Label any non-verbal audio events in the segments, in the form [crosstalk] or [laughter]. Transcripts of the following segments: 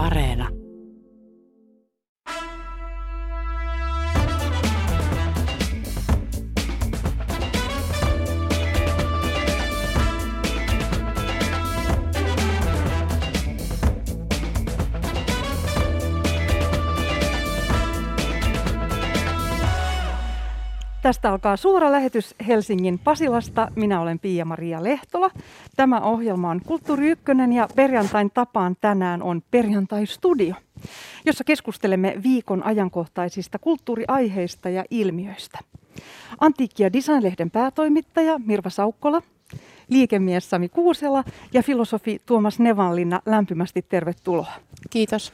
Areena. Tästä alkaa suora lähetys Helsingin Pasilasta. Minä olen Pia-Maria Lehtola. Tämä ohjelma on Kulttuuri Ykkönen ja perjantain tapaan tänään on Perjantai-studio, jossa keskustelemme viikon ajankohtaisista kulttuuriaiheista ja ilmiöistä. Antiikki- ja Design-lehden päätoimittaja Mirva Saukkola, liikemies Sami Kuusela ja filosofi Tuomas Nevanlinna lämpimästi tervetuloa. Kiitos.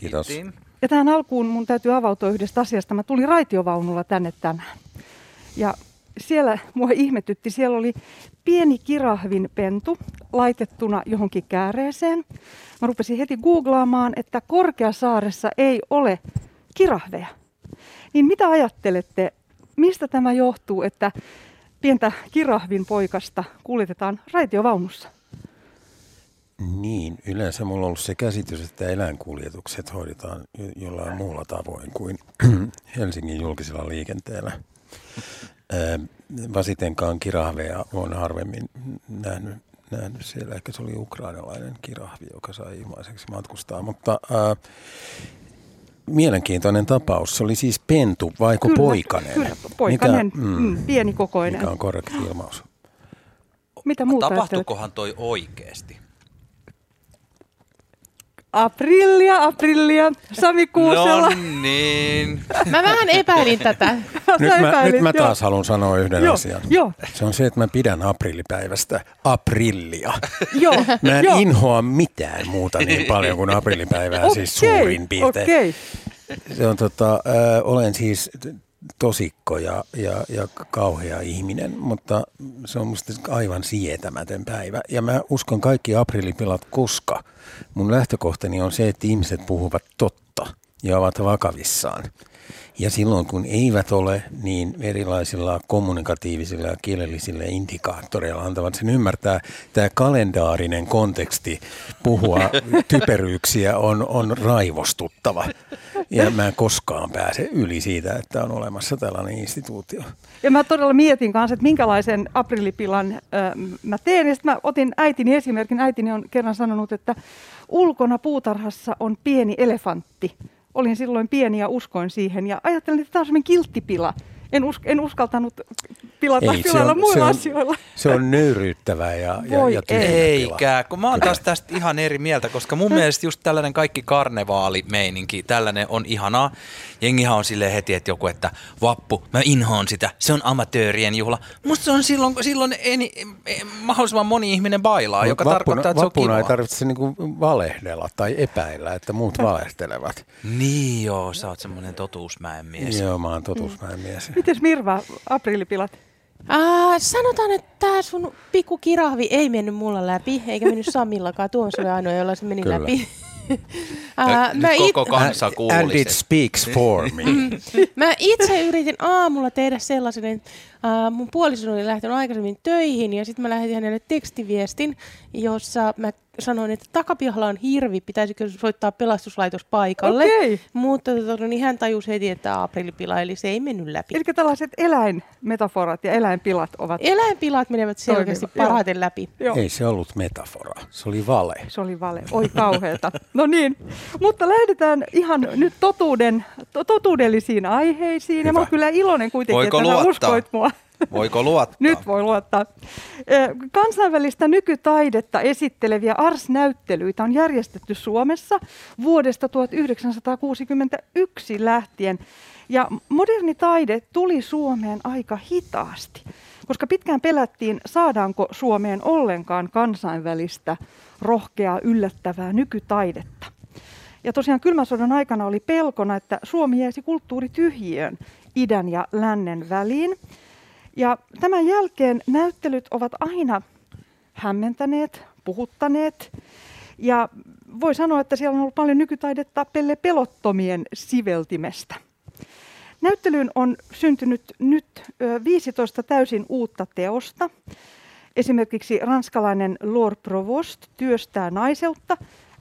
Kiitos. Ja tähän alkuun mun täytyy avautua yhdestä asiasta. Mä tulin raitiovaunulla tänne tänään. Ja siellä mua ihmetytti, siellä oli pieni kirahvin pentu laitettuna johonkin kääreeseen. Mä rupesin heti googlaamaan, että Korkeasaaressa ei ole kirahveja. Niin mitä ajattelette, mistä tämä johtuu, että pientä kirahvin poikasta kuljetetaan raitiovaunussa? Niin, yleensä mulla on ollut se käsitys, että eläinkuljetukset hoidetaan jollain muulla tavoin kuin [clears throat] Helsingin julkisella liikenteellä. Vasitenkaan kirahveja on harvemmin nähnyt, nähnyt siellä. Ehkä se oli ukrainalainen kirahvi, joka sai ilmaiseksi matkustaa. Mutta ää, mielenkiintoinen tapaus. Se oli siis pentu, vaiko Kyllä, poikanen? Kyllä, poikanen, Mikä, mm, mm, pieni kokoinen. Mikä on korrekti ilmaus? Mitä muuta? Tapahtukohan toi oikeesti? Aprillia, aprillia, Sami Kuusela. No niin. [laughs] Mä vähän epäilin tätä. [laughs] Nyt mä, nyt mä joo. taas haluan sanoa yhden Joo, asian. joo. Se on se, että mä pidän aprillipäivästä aprillia. [laughs] Joo, Mä en joo. inhoa mitään muuta niin paljon kuin aprillipäivää, siis Okei, suurin piirtein. Okei, Se on tota, äh, olen siis tosikko ja, ja, ja kauhea ihminen, mutta se on musta aivan sietämätön päivä. Ja mä uskon kaikki aprillipilat, koska mun lähtökohtani on se, että ihmiset puhuvat totta ja ovat vakavissaan. Ja silloin kun eivät ole, niin erilaisilla kommunikatiivisilla ja kielellisillä indikaattoreilla antavat sen ymmärtää. Tämä kalendaarinen konteksti puhua [laughs] typeryyksiä on, on raivostuttava. Ja mä en koskaan pääse yli siitä, että on olemassa tällainen instituutio. Ja mä todella mietin kanssa, että minkälaisen aprillipilan ö, mä teen. Ja sitten mä otin äitini esimerkin. Äitini on kerran sanonut, että ulkona puutarhassa on pieni elefantti. Olin silloin pieni ja uskoin siihen. Ja ajattelin, että tämä on semmoinen kilttipila. En, us, en uskaltanut pilata Ei, se pilalla on- muilla se on- asioilla. Se on nöyryyttävää ja, ja, Voi ja. Eikä, kun mä oon taas tästä ihan eri mieltä, koska mun mielestä just tällainen kaikki karnevaalimeininki, tällainen on ihanaa. Jengihan on silleen heti, että joku, että vappu, mä inhoon sitä, se on amatöörien juhla. Musta se on silloin, silloin eni, eh, mahdollisimman moni ihminen bailaa, Mut joka vappuna, tarkoittaa, että se on vappuna ei tarvitse niinku valehdella tai epäillä, että muut valehtelevat. Niin joo, sä oot semmoinen totuusmäen mies. Joo, mä oon totuusmäen mies. Mites Mirva, aprillipilat? Äh, sanotaan, että tää sun pikku kirahvi ei mennyt mulla läpi, eikä mennyt Samillakaan. Tuomas oli ainoa, jolla se meni Kyllä. läpi. Äh, nyt mä, it, koko kansa And it speaks for me. [laughs] mä itse yritin aamulla tehdä sellaisen, että äh, mun puoliso oli lähtenyt aikaisemmin töihin ja sitten mä lähetin hänelle tekstiviestin, jossa mä sanoin, että takapihalla on hirvi, pitäisikö soittaa pelastuslaitos paikalle. Okei. Mutta tota, niin hän tajusi heti, että aprillipila, eli se ei mennyt läpi. Eli tällaiset eläinmetaforat ja eläinpilat ovat... Eläinpilat menevät selkeästi Toimiva, joo. parhaiten läpi. Joo. Ei se ollut metafora, se oli vale. Se oli vale. Oi kauheeta. No niin, mutta lähdetään ihan nyt totuuden, to- totuudellisiin aiheisiin. Ja mä oon Hyvä. kyllä iloinen kuitenkin, Voiko että sä luottaa? uskoit mua. Voiko luottaa? Nyt voi luottaa. Kansainvälistä nykytaidetta esitteleviä ARS-näyttelyitä on järjestetty Suomessa vuodesta 1961 lähtien. Ja moderni taide tuli Suomeen aika hitaasti, koska pitkään pelättiin, saadaanko Suomeen ollenkaan kansainvälistä, rohkeaa, yllättävää nykytaidetta. Ja tosiaan kylmän sodan aikana oli pelkona, että Suomi jäisi kulttuurityhjiöön idän ja lännen väliin. Ja tämän jälkeen näyttelyt ovat aina hämmentäneet, puhuttaneet. Ja voi sanoa, että siellä on ollut paljon nykytaidetta pelle pelottomien siveltimestä. Näyttelyyn on syntynyt nyt ö, 15 täysin uutta teosta. Esimerkiksi ranskalainen Lord Provost työstää naiseutta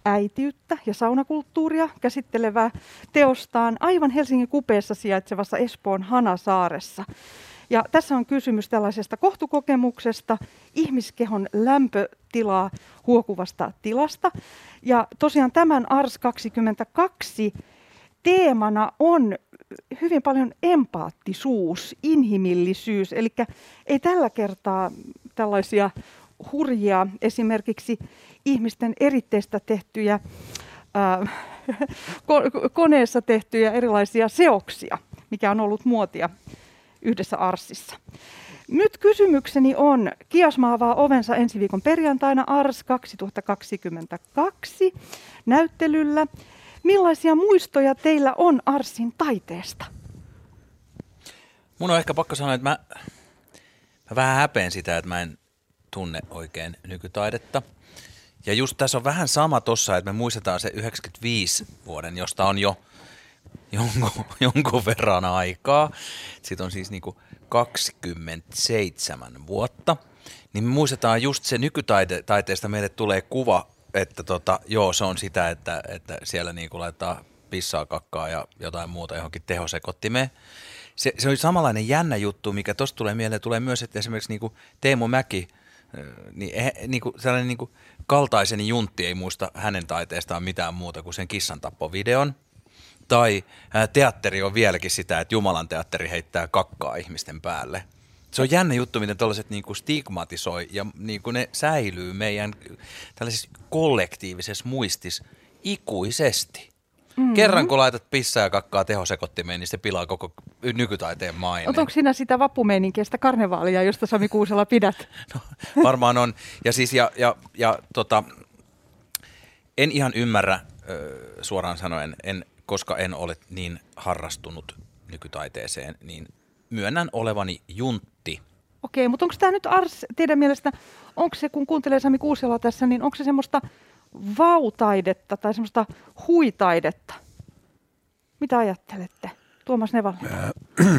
äitiyttä ja saunakulttuuria käsittelevää teostaan aivan Helsingin kupeessa sijaitsevassa Espoon Hanasaaressa. Ja tässä on kysymys tällaisesta kohtukokemuksesta, ihmiskehon lämpötilaa huokuvasta tilasta. Ja tosiaan tämän ARS 22 teemana on hyvin paljon empaattisuus, inhimillisyys. Eli ei tällä kertaa tällaisia hurjia esimerkiksi ihmisten eritteistä tehtyjä, ää, koneessa tehtyjä erilaisia seoksia, mikä on ollut muotia yhdessä Arsissa. Nyt kysymykseni on, Kiasma avaa ovensa ensi viikon perjantaina Ars 2022 näyttelyllä. Millaisia muistoja teillä on Arsin taiteesta? Mun on ehkä pakko sanoa, että mä, mä vähän häpeän sitä, että mä en tunne oikein nykytaidetta. Ja just tässä on vähän sama tossa, että me muistetaan se 95 vuoden, josta on jo jonkun, [laughs] jonkun verran aikaa. Siitä on siis niinku 27 vuotta. Niin me muistetaan just se nykytaiteesta meille tulee kuva, että tota, joo, se on sitä, että, että siellä niinku laittaa pissaa, kakkaa ja jotain muuta johonkin tehosekottimeen. Se, se oli samanlainen jännä juttu, mikä tuosta tulee mieleen, tulee myös, että esimerkiksi niinku Teemu Mäki, niin, eh, niin kuin sellainen niin kuin kaltaiseni juntti ei muista hänen taiteestaan mitään muuta kuin sen kissan tappovideon. Tai teatteri on vieläkin sitä, että Jumalan teatteri heittää kakkaa ihmisten päälle. Se on jännä juttu, miten tällaiset niin kuin stigmatisoi ja niin kuin ne säilyy meidän tällaisessa kollektiivisessa muistis ikuisesti. Mm-hmm. Kerran kun laitat pissaa ja kakkaa tehosekottimeen, niin se pilaa koko nykytaiteen maineen. Onko sinä sitä vappumeininkiä, sitä karnevaalia, josta Sami Kuusela pidät? [laughs] No, varmaan on. Ja siis, ja, ja, ja tota, en ihan ymmärrä suoraan sanoen, en, koska en ole niin harrastunut nykytaiteeseen, niin myönnän olevani juntti. Okei, mutta onko tämä nyt Ars, teidän mielestä, onko se, kun kuuntelee Sami Kuusela tässä, niin onko se semmoista vautaidetta tai semmoista huitaidetta? Mitä ajattelette? Tuomas Nevala.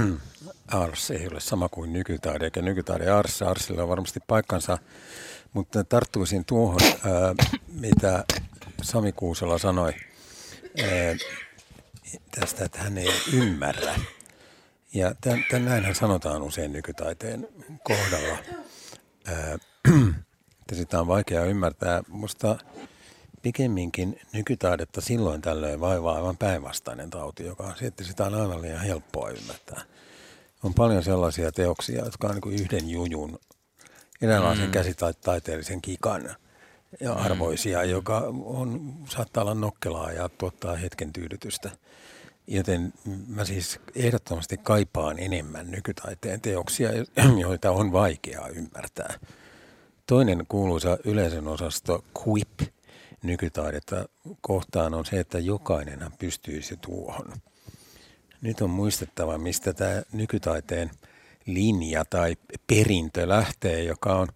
[clears throat] Ars ei ole sama kuin nykytaide, eikä nykytaide Ars. Arsilla on varmasti paikkansa, mutta tarttuisin tuohon, ää, mitä Sami Kuusela sanoi ää, tästä, että hän ei ymmärrä. Ja tämän, tämän näinhän sanotaan usein nykytaiteen kohdalla, ää, [clears throat] että sitä on vaikea ymmärtää. Musta pikemminkin nykytaidetta silloin tällöin vaivaa aivan päinvastainen tauti, joka on se, että sitä on aivan liian helppoa ymmärtää. On paljon sellaisia teoksia, jotka on niin yhden jujun, eräänlaisen mm. käsitaiteellisen kikan. Arvoisia, mm. joka on, saattaa olla nokkelaa ja tuottaa hetken tyydytystä. Joten mä siis ehdottomasti kaipaan enemmän nykytaiteen teoksia, [clears throat] joita on vaikeaa ymmärtää. Toinen kuuluisa yleisön osasto Quip – nykytaidetta kohtaan on se, että jokainenhan pystyisi tuohon. Nyt on muistettava, mistä tämä nykytaiteen linja tai perintö lähtee, joka on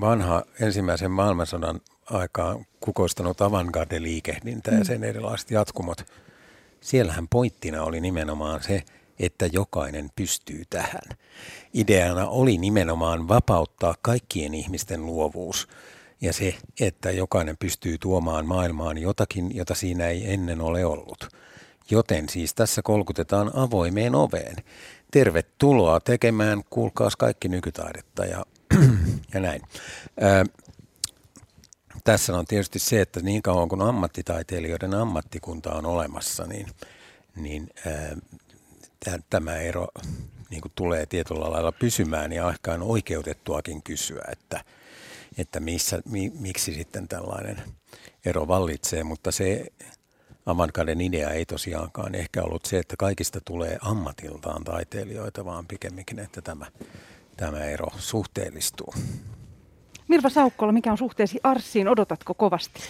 vanha ensimmäisen maailmansodan aikaan kukoistanut avantgarde-liikehdintä ja mm. sen erilaiset jatkumot. Siellähän pointtina oli nimenomaan se, että jokainen pystyy tähän. Ideana oli nimenomaan vapauttaa kaikkien ihmisten luovuus ja se, että jokainen pystyy tuomaan maailmaan jotakin, jota siinä ei ennen ole ollut. Joten siis tässä kolkutetaan avoimeen oveen. Tervetuloa tekemään, kuulkaas kaikki nykytaidetta ja, ja näin. Ö, tässä on tietysti se, että niin kauan kuin ammattitaiteilijoiden ammattikunta on olemassa, niin, niin ö, tämä ero niin kuin tulee tietyllä lailla pysymään ja ehkä on oikeutettuakin kysyä, että – että missä, mi, miksi sitten tällainen ero vallitsee, mutta se avantgarden idea ei tosiaankaan ehkä ollut se, että kaikista tulee ammatiltaan taiteilijoita, vaan pikemminkin, että tämä, tämä ero suhteellistuu. Mirva Saukkola, mikä on suhteesi Arssiin? Odotatko kovasti?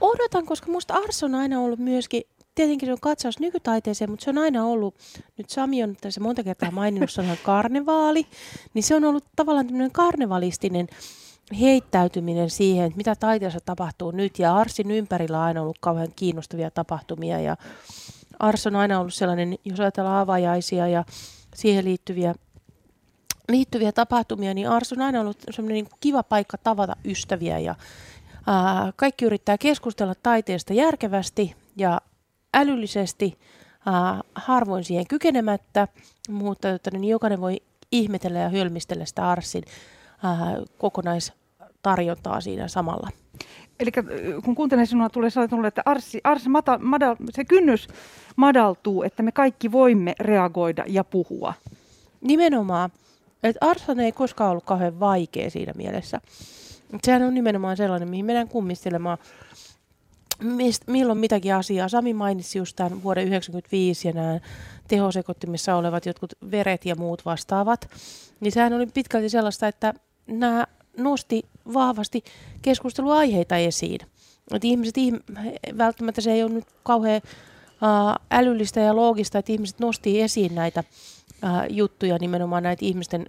Odotan, koska minusta Ars on aina ollut myöskin, tietenkin se on katsaus nykytaiteeseen, mutta se on aina ollut, nyt Sami on tässä monta kertaa maininnut sanan karnevaali, niin se on ollut tavallaan tämmöinen karnevalistinen heittäytyminen siihen, että mitä taiteessa tapahtuu nyt. Ja Arsin ympärillä on aina ollut kauhean kiinnostavia tapahtumia. Ja Ars on aina ollut sellainen, jos ajatellaan avajaisia ja siihen liittyviä, liittyviä tapahtumia, niin Ars on aina ollut sellainen niin kiva paikka tavata ystäviä ja Ää, kaikki yrittää keskustella taiteesta järkevästi ja älyllisesti, ää, harvoin siihen kykenemättä, mutta että niin jokainen voi ihmetellä ja hölmistellä sitä Arsin ää, kokonaistarjontaa siinä samalla. Eli kun kuuntelen sinua, tulee sellainen että Arsi, Arsi mata, madal, se kynnys madaltuu, että me kaikki voimme reagoida ja puhua. Nimenomaan. Että Arshan ei koskaan ollut kauhean vaikea siinä mielessä. Sehän on nimenomaan sellainen, mihin mennään kummistelemaan mist, milloin mitäkin asiaa. Sami mainitsi just tämän vuoden 1995 ja nämä tehosekottimissa olevat jotkut veret ja muut vastaavat. Niin sehän oli pitkälti sellaista, että nämä nosti vahvasti keskusteluaiheita esiin. Et ihmiset, välttämättä se ei ole nyt kauhean älyllistä ja loogista, että ihmiset nosti esiin näitä juttuja, nimenomaan näitä ihmisten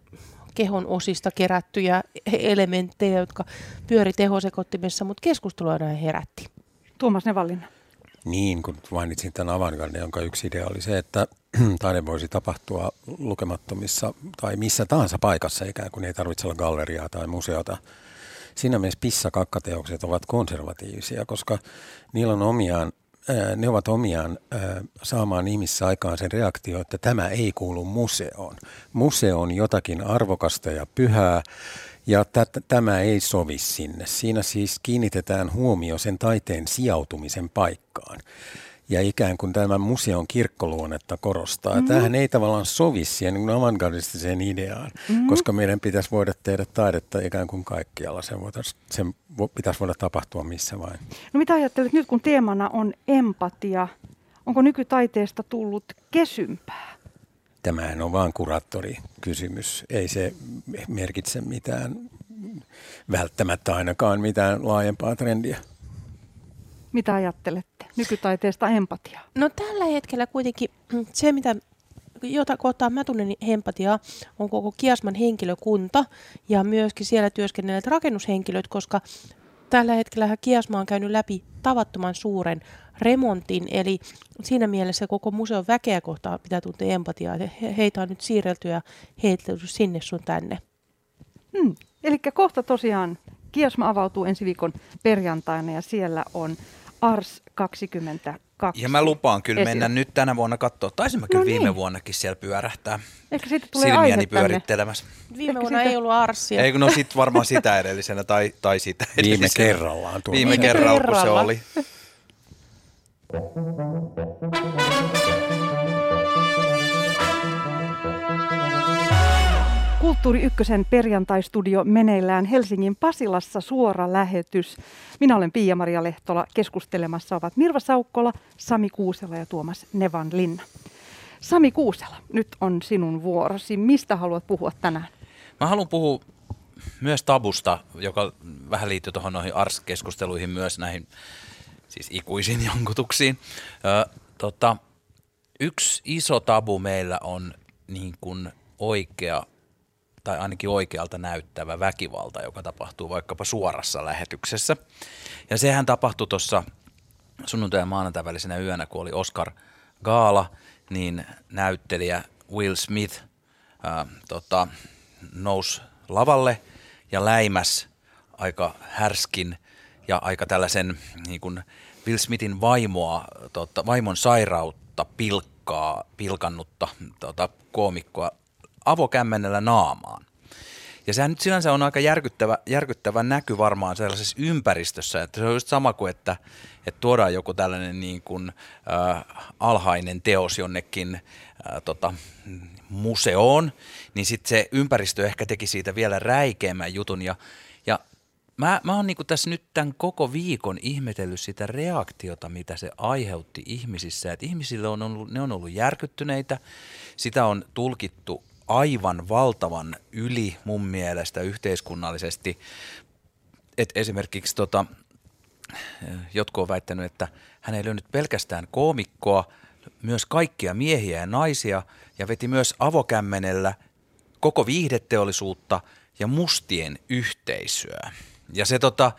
kehon osista kerättyjä elementtejä, jotka pyöri tehosekottimessa, mutta keskustelua näin herätti. Tuomas Nevallinna. Niin, kun mainitsin tämän avantgarde, jonka yksi idea oli se, että [clears throat] taide voisi tapahtua lukemattomissa tai missä tahansa paikassa, ikään kuin ei tarvitse olla galleriaa tai museota. Siinä mielessä pissakakkateokset ovat konservatiivisia, koska niillä on omiaan ne ovat omiaan saamaan ihmissä aikaan sen reaktio, että tämä ei kuulu museoon. Museo on jotakin arvokasta ja pyhää, ja t- tämä ei sovi sinne. Siinä siis kiinnitetään huomio sen taiteen sijautumisen paikkaan ja ikään kuin tämän museon kirkkoluonnetta korostaa. Mm-hmm. Tämähän ei tavallaan sovi siihen niin avantgardistiseen ideaan, mm-hmm. koska meidän pitäisi voida tehdä taidetta ikään kuin kaikkialla. Sen, sen pitäisi voida tapahtua missä vain. No mitä ajattelet nyt, kun teemana on empatia, onko nykytaiteesta tullut kesympää? Tämähän on vain kuraattorikysymys. Ei se merkitse mitään, välttämättä ainakaan mitään laajempaa trendiä. Mitä ajattelette nykytaiteesta empatiaa? No tällä hetkellä kuitenkin se, mitä jota kohtaa mä tunnen empatiaa, on koko Kiasman henkilökunta ja myöskin siellä työskennelleet rakennushenkilöt, koska tällä hetkellä Kiasma on käynyt läpi tavattoman suuren remontin, eli siinä mielessä koko museon väkeä kohtaa pitää tuntea empatiaa. Heitä on nyt siirrelty ja heitelty sinne sun tänne. Hmm. Eli kohta tosiaan Kiasma avautuu ensi viikon perjantaina ja siellä on Ars 22. Ja mä lupaan kyllä esillä. mennä nyt tänä vuonna katsoa. Taisin mä kyllä no niin. viime vuonnakin siellä pyörähtää. Ehkä siitä tulee Silmiäni pyörittelemässä. Viime Ehkä vuonna siitä... ei ollut Arsia. Ei, no sit varmaan sitä edellisenä tai, tai sitä edellisenä. Viime kerrallaan. Viime, viime kerralla, kun se oli. [laughs] Kulttuuri Ykkösen perjantaistudio meneillään Helsingin Pasilassa suora lähetys. Minä olen Pia-Maria Lehtola. Keskustelemassa ovat Mirva Saukkola, Sami Kuusela ja Tuomas Nevan Linna. Sami Kuusela, nyt on sinun vuorosi. Mistä haluat puhua tänään? Mä haluan puhua myös tabusta, joka vähän liittyy tuohon noihin ARS-keskusteluihin myös näihin siis ikuisiin jankutuksiin. Ö, tota, yksi iso tabu meillä on niin kuin oikea tai ainakin oikealta näyttävä väkivalta, joka tapahtuu vaikkapa suorassa lähetyksessä. Ja sehän tapahtui tuossa sunnuntai- ja maanantai välisenä yönä, kun oli Oscar Gaala, niin näyttelijä Will Smith ää, tota, nousi lavalle ja läimäs aika härskin ja aika tällaisen niin kuin Will Smithin vaimoa, tota, vaimon sairautta pilkkaa, pilkannutta tota, koomikkoa avokämmenellä naamaan. Ja sehän nyt sinänsä on aika järkyttävä, järkyttävä näky varmaan sellaisessa ympäristössä, että se on just sama kuin, että, että tuodaan joku tällainen niin kuin, äh, alhainen teos jonnekin äh, tota, museoon, niin sitten se ympäristö ehkä teki siitä vielä räikeämmän jutun. Ja, ja mä, mä oon niin tässä nyt tämän koko viikon ihmetellyt sitä reaktiota, mitä se aiheutti ihmisissä. Että ihmisille on ollut, ne on ollut järkyttyneitä, sitä on tulkittu aivan valtavan yli mun mielestä yhteiskunnallisesti. Et esimerkiksi tota, jotkut on väittänyt, että hän ei löynyt pelkästään koomikkoa, myös kaikkia miehiä ja naisia ja veti myös avokämmenellä koko viihdeteollisuutta ja mustien yhteisöä. Ja se tota,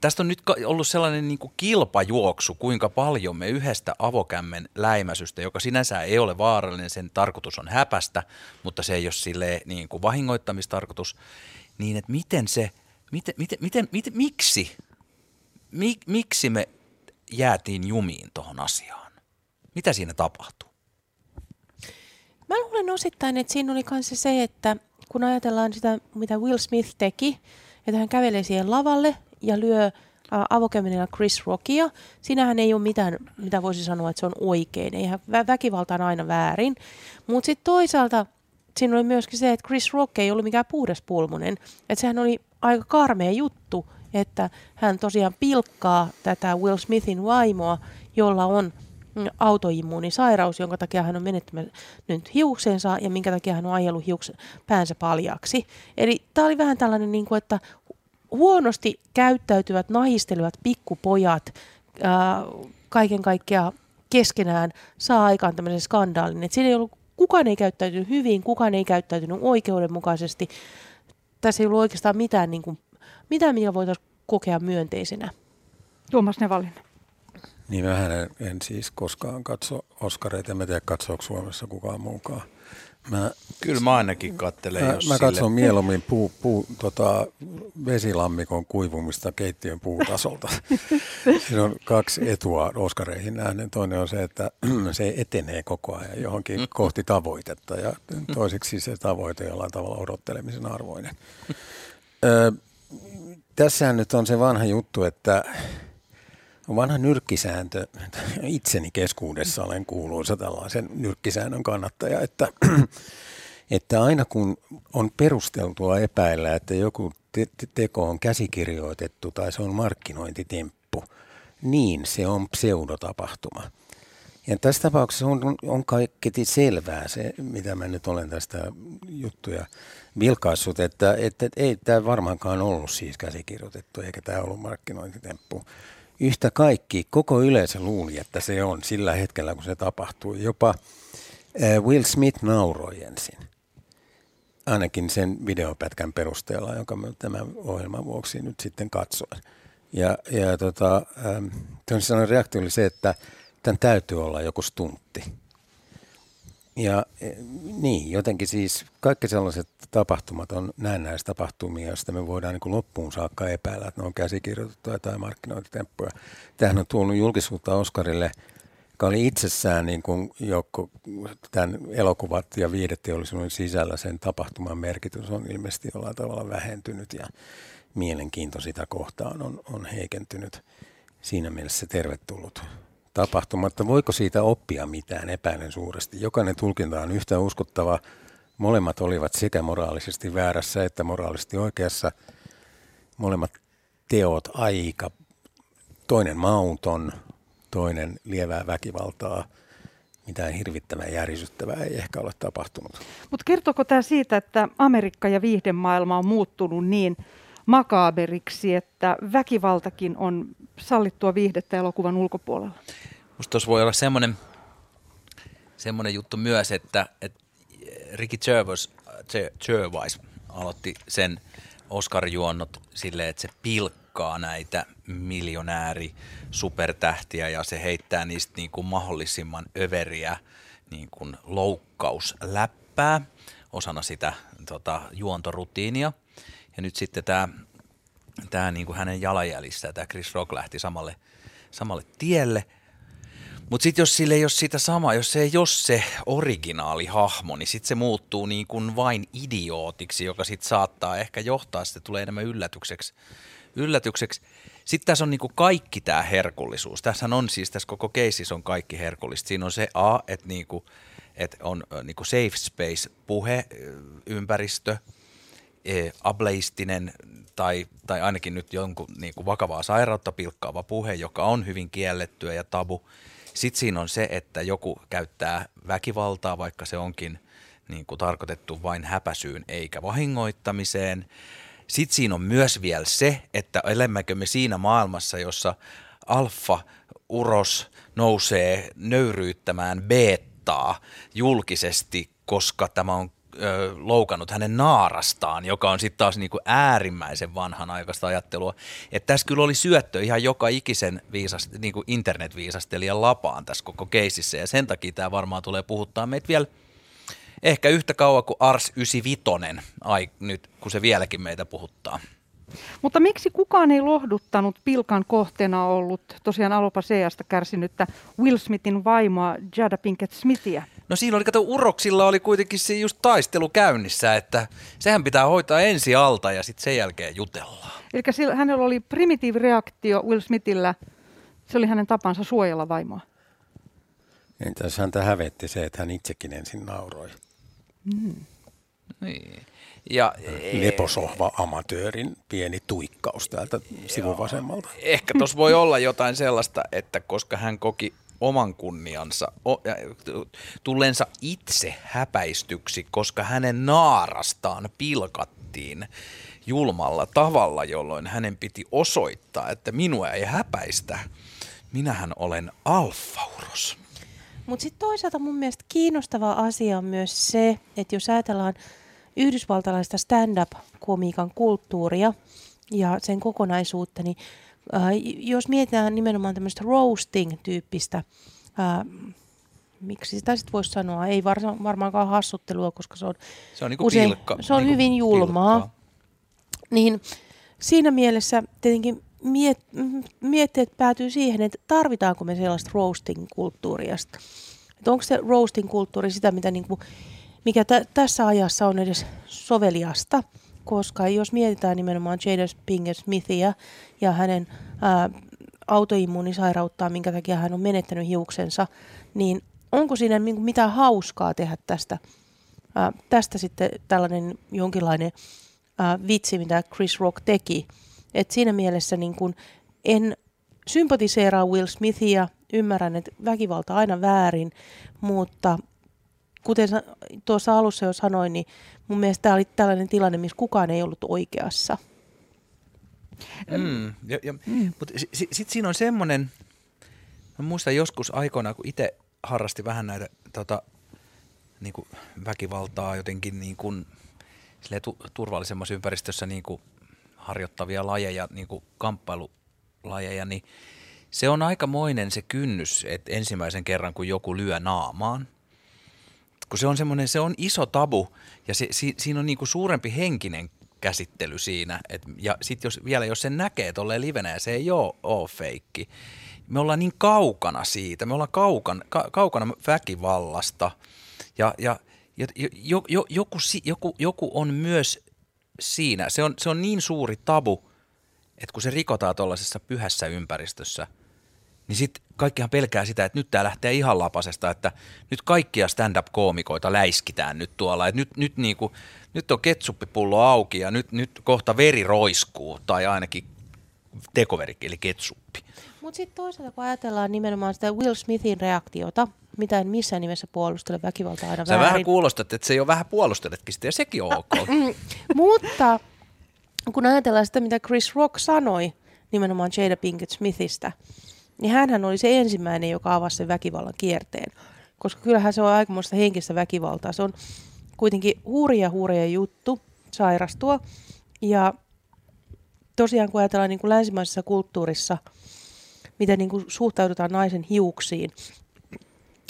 tästä on nyt ollut sellainen niin kuin kilpajuoksu, kuinka paljon me yhdestä avokämmen läimäsystä, joka sinänsä ei ole vaarallinen, sen tarkoitus on häpästä, mutta se ei ole sille niin kuin vahingoittamistarkoitus, niin että miten se, miten, miten, miten, miten, miksi mik, miksi me jäätiin jumiin tuohon asiaan? Mitä siinä tapahtuu? Mä luulen osittain, että siinä oli myös se, että kun ajatellaan sitä, mitä Will Smith teki, että hän kävelee siihen lavalle ja lyö avokämmenellä Chris Rockia. Siinähän ei ole mitään, mitä voisi sanoa, että se on oikein. Eihän vä- väkivalta on aina väärin. Mutta sitten toisaalta siinä oli myöskin se, että Chris Rock ei ollut mikään puhdespulmunen. Että sehän oli aika karmea juttu, että hän tosiaan pilkkaa tätä Will Smithin vaimoa, jolla on autoimmuunisairaus, jonka takia hän on menettänyt nyt hiuksensa ja minkä takia hän on ajellut hiuksen, päänsä paljaksi. Eli tämä oli vähän tällainen, niin kuin, että huonosti käyttäytyvät, nahistelevat pikkupojat ää, kaiken kaikkiaan keskenään saa aikaan tämmöisen skandaalin. Et siinä ei ollut, kukaan ei käyttäytynyt hyvin, kukaan ei käyttäytynyt oikeudenmukaisesti. Tässä ei ollut oikeastaan mitään, niin kuin, mitään mitä voitaisiin kokea myönteisenä. Tuomas Nevalinen. Niin vähän en, en siis koskaan katso Oskareita, en tiedä katsoako Suomessa kukaan muukaan. Mä, Kyllä mä ainakin katselen, mä, jos mä sille... katson mieluummin puu, puu, tota, vesilammikon kuivumista keittiön puutasolta. [laughs] Siinä on kaksi etua Oskareihin nähden. Toinen on se, että [clears throat] se etenee koko ajan johonkin mm. kohti tavoitetta ja toiseksi se tavoite jollain tavalla odottelemisen arvoinen. [laughs] Ö, tässähän nyt on se vanha juttu, että on vanha nyrkkisääntö, itseni keskuudessa olen kuuluisa tällaisen nyrkkisäännön kannattaja, että, että aina kun on perusteltua epäillä, että joku te- teko on käsikirjoitettu tai se on markkinointitemppu, niin se on pseudotapahtuma. Ja tässä tapauksessa on, on kaikki selvää se, mitä mä nyt olen tästä juttuja vilkaissut, että, että, että ei tämä varmaankaan ollut siis käsikirjoitettu eikä tämä ollut markkinointitemppu yhtä kaikki, koko yleisö luuli, että se on sillä hetkellä, kun se tapahtui. Jopa Will Smith nauroi ensin. Ainakin sen videopätkän perusteella, jonka mä tämän ohjelman vuoksi nyt sitten katsoin. Ja, ja tota, ähm, reaktio oli se, että tämän täytyy olla joku stuntti. Ja e, niin, jotenkin siis kaikki sellaiset tapahtumat on näennäistapahtumia, joista me voidaan niin loppuun saakka epäillä, että ne on käsikirjoitettuja tai markkinointitemppuja. Tähän on tuonut julkisuutta Oscarille, joka oli itsessään niin kuin joukko, tämän elokuvat ja viideteollisuuden sisällä sen tapahtuman merkitys on ilmeisesti jollain tavalla vähentynyt ja mielenkiinto sitä kohtaan on, on heikentynyt. Siinä mielessä tervetullut tapahtumatta. Voiko siitä oppia mitään? Epäilen suuresti. Jokainen tulkinta on yhtä uskottava. Molemmat olivat sekä moraalisesti väärässä että moraalisesti oikeassa. Molemmat teot aika, toinen mauton, toinen lievää väkivaltaa. Mitään hirvittävää järisyttävää ei ehkä ole tapahtunut. Mutta kertooko tämä siitä, että Amerikka ja viihdemaailma on muuttunut niin makaaberiksi, että väkivaltakin on sallittua viihdettä elokuvan ulkopuolella? Musta tuossa voi olla semmoinen, semmoinen juttu myös, että, että Ricky Gervais, Gervais aloitti sen Oscar-juonnot silleen, että se pilkkaa näitä miljonääri supertähtiä ja se heittää niistä niin kuin mahdollisimman överiä niin kuin loukkausläppää osana sitä tota, juontorutiinia. Ja nyt sitten tämä, tämä niin kuin hänen jalanjäljistä, tämä Chris Rock lähti samalle, samalle tielle. Mutta sitten jos sille ei ole sitä sama, jos se ei ole se originaali hahmo, niin sitten se muuttuu niin kuin vain idiootiksi, joka sitten saattaa ehkä johtaa, sitten tulee enemmän yllätykseksi. yllätykseksi. Sitten tässä on niin kuin kaikki tämä herkullisuus. Tässä on siis, tässä koko keisissä on kaikki herkullista. Siinä on se A, että, niin kuin, että on niin kuin safe space puhe, ympäristö – ableistinen tai, tai ainakin nyt jonkun niin kuin vakavaa sairautta pilkkaava puhe, joka on hyvin kiellettyä ja tabu. Sitten siinä on se, että joku käyttää väkivaltaa, vaikka se onkin niin kuin tarkoitettu vain häpäsyyn eikä vahingoittamiseen. Sitten siinä on myös vielä se, että elämmekö me siinä maailmassa, jossa alfa uros nousee nöyryyttämään beettaa julkisesti, koska tämä on ö, loukannut hänen naarastaan, joka on sitten taas niinku äärimmäisen vanhan aikaista ajattelua. Että tässä kyllä oli syöttö ihan joka ikisen viisast, niinku internetviisastelijan lapaan tässä koko keisissä, ja sen takia tämä varmaan tulee puhuttaa meitä vielä ehkä yhtä kauan kuin Ars 95, ai, nyt, kun se vieläkin meitä puhuttaa. Mutta miksi kukaan ei lohduttanut pilkan kohteena ollut tosiaan alopaseasta kärsinyttä Will Smithin vaimoa Jada Pinkett Smithia? No siinä oli, kato, uroksilla oli kuitenkin se just taistelu käynnissä, että sehän pitää hoitaa ensi alta ja sitten sen jälkeen jutellaan. Eli hänellä oli primitiivireaktio Will Smithillä, se oli hänen tapansa suojella vaimoa. Entäs häntä hävetti se, että hän itsekin ensin nauroi. Mm. Niin. Ja, Leposohva amatöörin pieni tuikkaus täältä sivuvasemmalta. Ehkä tuossa voi olla jotain sellaista, että koska hän koki oman kunniansa, tullensa itse häpäistyksi, koska hänen naarastaan pilkattiin julmalla tavalla, jolloin hänen piti osoittaa, että minua ei häpäistä. Minähän olen alfauros. Mutta sitten toisaalta mun mielestä kiinnostava asia on myös se, että jos ajatellaan yhdysvaltalaista stand-up-komiikan kulttuuria ja sen kokonaisuutta, niin jos mietitään nimenomaan tämmöistä roasting-tyyppistä, äh, miksi sitä sitten voisi sanoa, ei varma, varmaankaan hassuttelua, koska se on, se on, niinku usein, pilkka, se on niinku hyvin julmaa, pilkkaa. niin siinä mielessä tietenkin miet, mietteet päätyy siihen, että tarvitaanko me sellaista roasting-kulttuuria. Onko se roasting-kulttuuri sitä, mitä niin kuin, mikä t- tässä ajassa on edes soveliasta, koska jos mietitään nimenomaan Jada Pinkett Smithia ja hänen ää, autoimmuunisairauttaan, minkä takia hän on menettänyt hiuksensa, niin onko siinä mitään hauskaa tehdä tästä, ää, tästä sitten tällainen jonkinlainen ää, vitsi, mitä Chris Rock teki. Et siinä mielessä niin kun en sympatiseeraa Will Smithia, ymmärrän, että väkivalta aina väärin, mutta kuten tuossa alussa jo sanoin, niin mun mielestä tämä oli tällainen tilanne, missä kukaan ei ollut oikeassa. Mm, ja, ja, mm. Mutta sitten sit siinä on semmoinen, mä muistan joskus aikoina, kun itse harrasti vähän näitä tota, niin kuin väkivaltaa jotenkin niin kuin, tu, turvallisemmassa ympäristössä niin kuin harjoittavia lajeja, niin kuin kamppailulajeja, niin se on aikamoinen se kynnys, että ensimmäisen kerran kun joku lyö naamaan, kun se on semmoinen, se on iso tabu ja se, si, siinä on niin kuin suurempi henkinen käsittely siinä. Et, ja sitten jos, vielä jos sen näkee tolleen livenä ja se ei ole, ole feikki, me ollaan niin kaukana siitä, me ollaan kaukan, ka, kaukana väkivallasta ja, ja, ja jo, jo, joku, joku, joku on myös siinä, se on, se on niin suuri tabu, että kun se rikotaan tuollaisessa pyhässä ympäristössä, niin sitten kaikkihan pelkää sitä, että nyt tämä lähtee ihan lapasesta, että nyt kaikkia stand-up-koomikoita läiskitään nyt tuolla, että nyt, nyt, niinku, nyt on ketsuppipullo auki ja nyt, nyt kohta veri roiskuu, tai ainakin tekoveri, eli ketsuppi. Mutta sitten toisaalta kun ajatellaan nimenomaan sitä Will Smithin reaktiota, mitä en missään nimessä puolustele väkivaltaa aina Sä väärin. vähän kuulostat, että se jo vähän puolusteletkin sitä, ja sekin on ok. [laughs] Mutta kun ajatellaan sitä, mitä Chris Rock sanoi nimenomaan Jada Pinkett Smithistä, niin hän oli se ensimmäinen, joka avasi sen väkivallan kierteen. Koska kyllähän se on aikamoista henkistä väkivaltaa. Se on kuitenkin hurja hurja juttu sairastua. Ja tosiaan kun ajatellaan niin kuin länsimaisessa kulttuurissa, miten niin kuin suhtaudutaan naisen hiuksiin.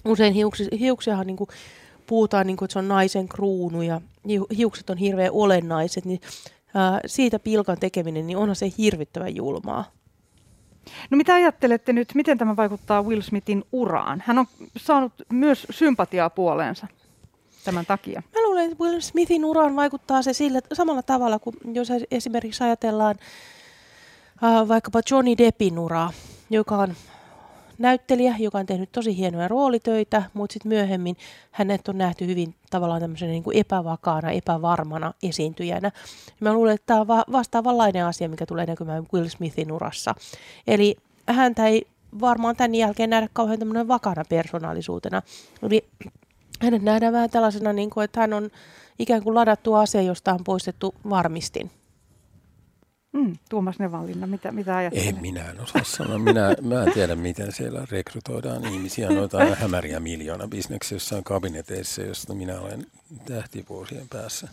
Usein hiuksi, hiuksiahan niin kuin puhutaan, niin kuin, että se on naisen kruunu ja hiukset on hirveän olennaiset, niin siitä pilkan tekeminen, niin onhan se hirvittävän julmaa. No mitä ajattelette nyt, miten tämä vaikuttaa Will Smithin uraan? Hän on saanut myös sympatiaa puoleensa tämän takia. Mä luulen, että Will Smithin uraan vaikuttaa se sillä samalla tavalla kuin jos esimerkiksi ajatellaan äh, vaikkapa Johnny Deppin uraa, joka on näyttelijä, joka on tehnyt tosi hienoja roolitöitä, mutta sitten myöhemmin hänet on nähty hyvin tavallaan tämmöisenä niin kuin epävakaana, epävarmana esiintyjänä. Mä luulen, että tämä on va- vastaavanlainen asia, mikä tulee näkymään Will Smithin urassa. Eli häntä ei varmaan tämän jälkeen nähdä kauhean tämmöinen vakana persoonallisuutena. Eli hänet nähdään vähän tällaisena, niin kuin, että hän on ikään kuin ladattu ase, josta on poistettu varmistin. Mm, Tuomas Nevanlinna, mitä, mitä ajattelet? En minä en osaa sanoa. Minä, mä en tiedä, miten siellä rekrytoidaan ihmisiä noita hämäriä miljoona bisneksiä jossain kabineteissa, josta minä olen tähtivuosien päässä.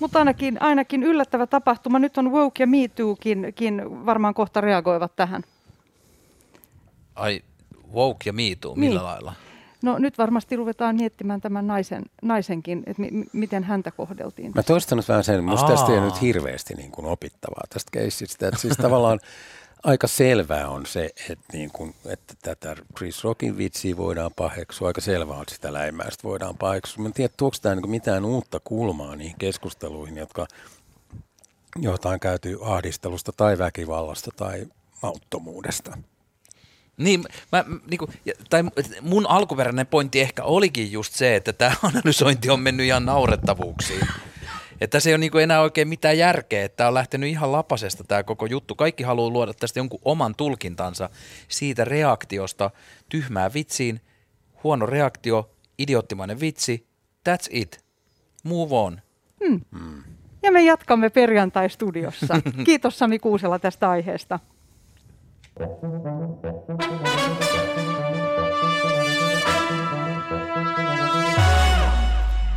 Mutta ainakin, ainakin yllättävä tapahtuma. Nyt on Woke ja Me Tookin varmaan kohta reagoivat tähän. Ai, Woke ja Me Too, millä niin. lailla? No nyt varmasti ruvetaan miettimään tämän naisen, naisenkin, että mi, miten häntä kohdeltiin. Mä toistan nyt vähän sen, musta tästä ei nyt hirveästi niin kuin opittavaa tästä keissistä. Että siis tavallaan [laughs] aika selvää on se, että, niin kuin, että tätä Chris Rockin vitsiä voidaan paheksua. Aika selvää on, että sitä läimäistä voidaan paheksua. Mä en tiedä, tuoksi tämä niin mitään uutta kulmaa niihin keskusteluihin, jotka jotain käyty ahdistelusta tai väkivallasta tai mauttomuudesta. Niin, mä, niin kuin, tai mun alkuperäinen pointti ehkä olikin just se, että tämä [laughs] analysointi on mennyt ihan naurettavuuksiin. Että se ei ole niin enää oikein mitään järkeä, että tämä on lähtenyt ihan lapasesta tämä koko juttu. Kaikki haluaa luoda tästä jonkun oman tulkintansa siitä reaktiosta tyhmää vitsiin, huono reaktio, idioottimainen vitsi, that's it, move on. Hmm. Hmm. Ja me jatkamme perjantai-studiossa. [laughs] Kiitos Sami Kuusela tästä aiheesta.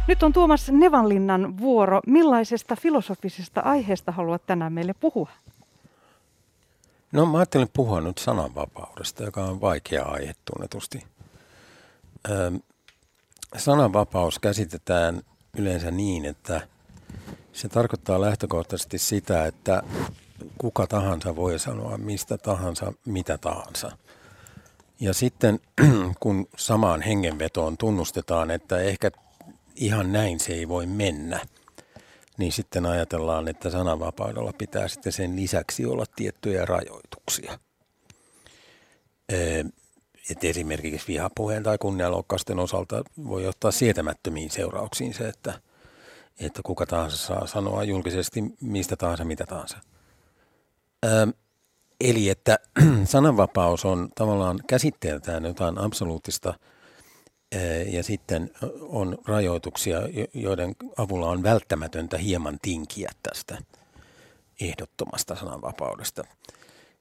Nyt on Tuomas Nevanlinnan vuoro. Millaisesta filosofisesta aiheesta haluat tänään meille puhua? No mä ajattelin puhua nyt sananvapaudesta, joka on vaikea aihe tunnetusti. Öö, sananvapaus käsitetään yleensä niin, että se tarkoittaa lähtökohtaisesti sitä, että kuka tahansa voi sanoa mistä tahansa, mitä tahansa. Ja sitten [clears throat] kun samaan hengenvetoon tunnustetaan, että ehkä ihan näin se ei voi mennä, niin sitten ajatellaan, että sananvapaudella pitää sitten sen lisäksi olla tiettyjä rajoituksia. Että esimerkiksi vihapuheen tai kunnianloukkausten osalta voi ottaa sietämättömiin seurauksiin se, että, että kuka tahansa saa sanoa julkisesti mistä tahansa mitä tahansa. Eli että [clears throat] sananvapaus on tavallaan käsitteeltään jotain absoluuttista – ja sitten on rajoituksia, joiden avulla on välttämätöntä hieman tinkiä tästä ehdottomasta sananvapaudesta.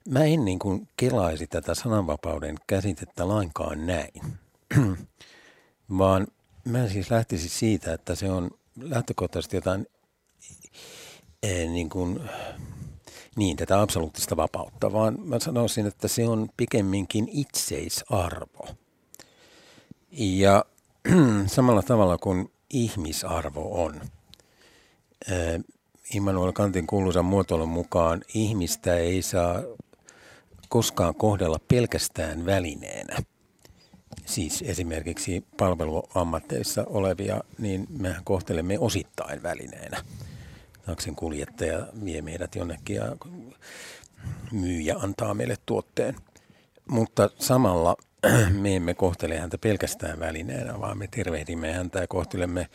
Mä en niin kuin kelaisi tätä sananvapauden käsitettä lainkaan näin, [clears throat] vaan mä siis lähtisin siitä, että se on lähtökohtaisesti jotain niin kuin, niin, tätä absoluuttista vapautta, vaan mä sanoisin, että se on pikemminkin itseisarvo – ja [clears throat] samalla tavalla kuin ihmisarvo on. Immanuel Kantin kuuluisan muotoilun mukaan ihmistä ei saa koskaan kohdella pelkästään välineenä. Siis esimerkiksi palveluammatteissa olevia, niin me kohtelemme osittain välineenä. Taksin kuljettaja vie meidät jonnekin ja myyjä antaa meille tuotteen. Mutta samalla [clears throat] me emme kohtele häntä pelkästään välineenä, vaan me tervehdimme häntä ja kohtelemme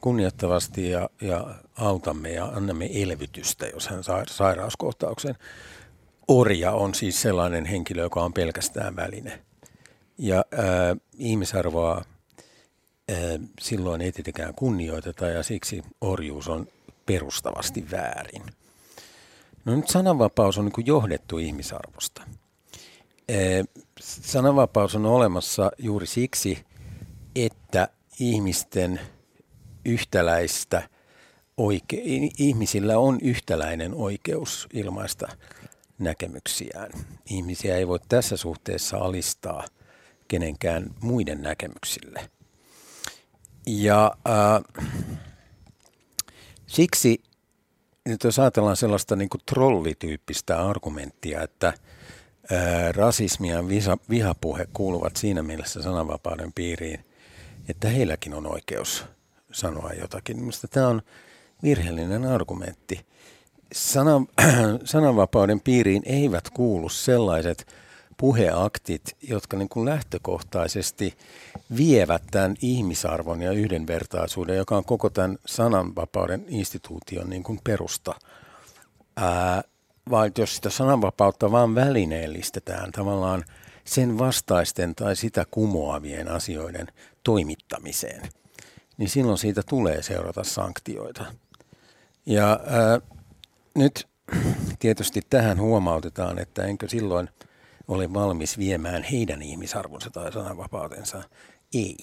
kunnioittavasti ja, ja autamme ja annamme elvytystä, jos hän saa sairauskohtauksen. Orja on siis sellainen henkilö, joka on pelkästään väline. Ja ää, ihmisarvoa ää, silloin ei tietenkään kunnioiteta ja siksi orjuus on perustavasti väärin. No nyt sananvapaus on niin johdettu ihmisarvosta – sananvapaus on olemassa juuri siksi, että ihmisten yhtäläistä oike- ihmisillä on yhtäläinen oikeus ilmaista näkemyksiään. Ihmisiä ei voi tässä suhteessa alistaa kenenkään muiden näkemyksille. Ja äh, siksi nyt jos ajatellaan sellaista niin kuin trollityyppistä argumenttia, että – rasismi ja vihapuhe kuuluvat siinä mielessä sananvapauden piiriin, että heilläkin on oikeus sanoa jotakin. Minusta tämä on virheellinen argumentti. Sanan, [clears throat] sananvapauden piiriin eivät kuulu sellaiset puheaktit, jotka niin kuin lähtökohtaisesti vievät tämän ihmisarvon ja yhdenvertaisuuden, joka on koko tämän sananvapauden instituution niin kuin perusta. Ää, vaan jos sitä sananvapautta vaan välineellistetään tavallaan sen vastaisten tai sitä kumoavien asioiden toimittamiseen, niin silloin siitä tulee seurata sanktioita. Ja ää, nyt tietysti tähän huomautetaan, että enkö silloin ole valmis viemään heidän ihmisarvonsa tai sananvapautensa. Ei.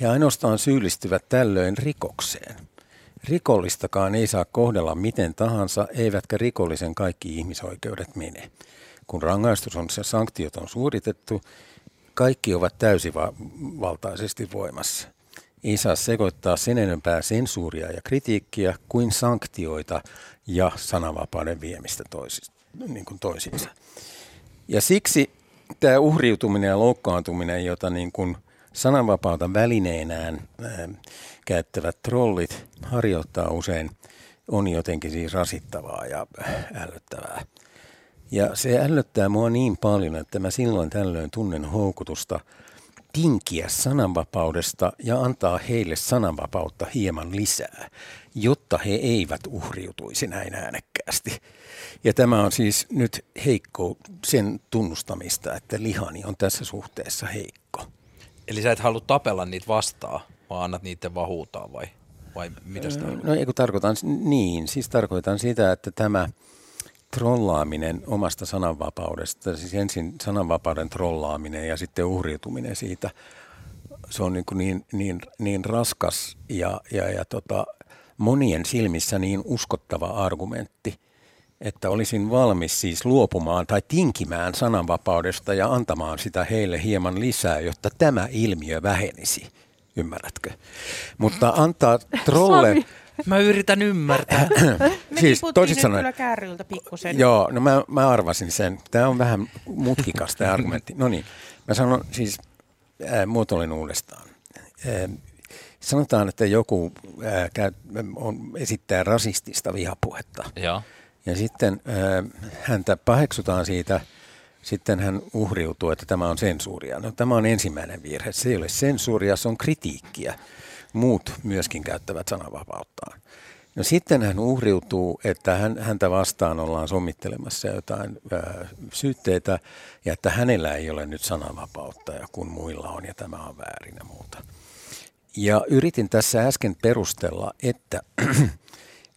He ainoastaan syyllistyvät tällöin rikokseen – Rikollistakaan ei saa kohdella miten tahansa, eivätkä rikollisen kaikki ihmisoikeudet mene. Kun rangaistus on se sanktiot on suoritettu, kaikki ovat täysivaltaisesti voimassa. Ei saa sekoittaa sen enempää sensuuria ja kritiikkiä kuin sanktioita ja sananvapauden viemistä toisista, niin kuin toisiinsa. Ja siksi tämä uhriutuminen ja loukkaantuminen, jota niin kuin sananvapautta välineenään ää, käyttävät trollit harjoittaa usein, on jotenkin siis rasittavaa ja ällöttävää. Ja se ällöttää mua niin paljon, että mä silloin tällöin tunnen houkutusta tinkiä sananvapaudesta ja antaa heille sananvapautta hieman lisää, jotta he eivät uhriutuisi näin äänekkäästi. Ja tämä on siis nyt heikko sen tunnustamista, että lihani on tässä suhteessa heikko. Eli sä et halua tapella niitä vastaan, vaan annat niiden vahuutaa vai, vai mitä sitä No ei kun tarkoitan, niin, siis tarkoitan sitä, että tämä trollaaminen omasta sananvapaudesta, siis ensin sananvapauden trollaaminen ja sitten uhriutuminen siitä, se on niin, niin, niin, niin raskas ja, ja, ja tota, monien silmissä niin uskottava argumentti, että olisin valmis siis luopumaan tai tinkimään sananvapaudesta ja antamaan sitä heille hieman lisää, jotta tämä ilmiö vähenisi. Ymmärrätkö? Mutta antaa [laughs] trolle... Sami. Mä yritän ymmärtää. [clears throat] Me Siis toisin sanoen- kyllä kärryltä pikkusen. Joo, no mä, mä arvasin sen. Tämä on vähän mutkikas tämä argumentti. No niin, mä sanon siis, ää, muotoilin uudestaan. Ää, sanotaan, että joku ää, käy, on, esittää rasistista vihapuhetta. Joo. Ja sitten ää, häntä paheksutaan siitä, sitten hän uhriutuu, että tämä on sensuuria. No tämä on ensimmäinen virhe. Se ei ole sensuuria, se on kritiikkiä. Muut myöskin käyttävät sananvapauttaan. No sitten hän uhriutuu, että hän, häntä vastaan ollaan sommittelemassa jotain ää, syytteitä ja että hänellä ei ole nyt sananvapautta ja kun muilla on ja tämä on väärin ja muuta. Ja yritin tässä äsken perustella, että [clears throat]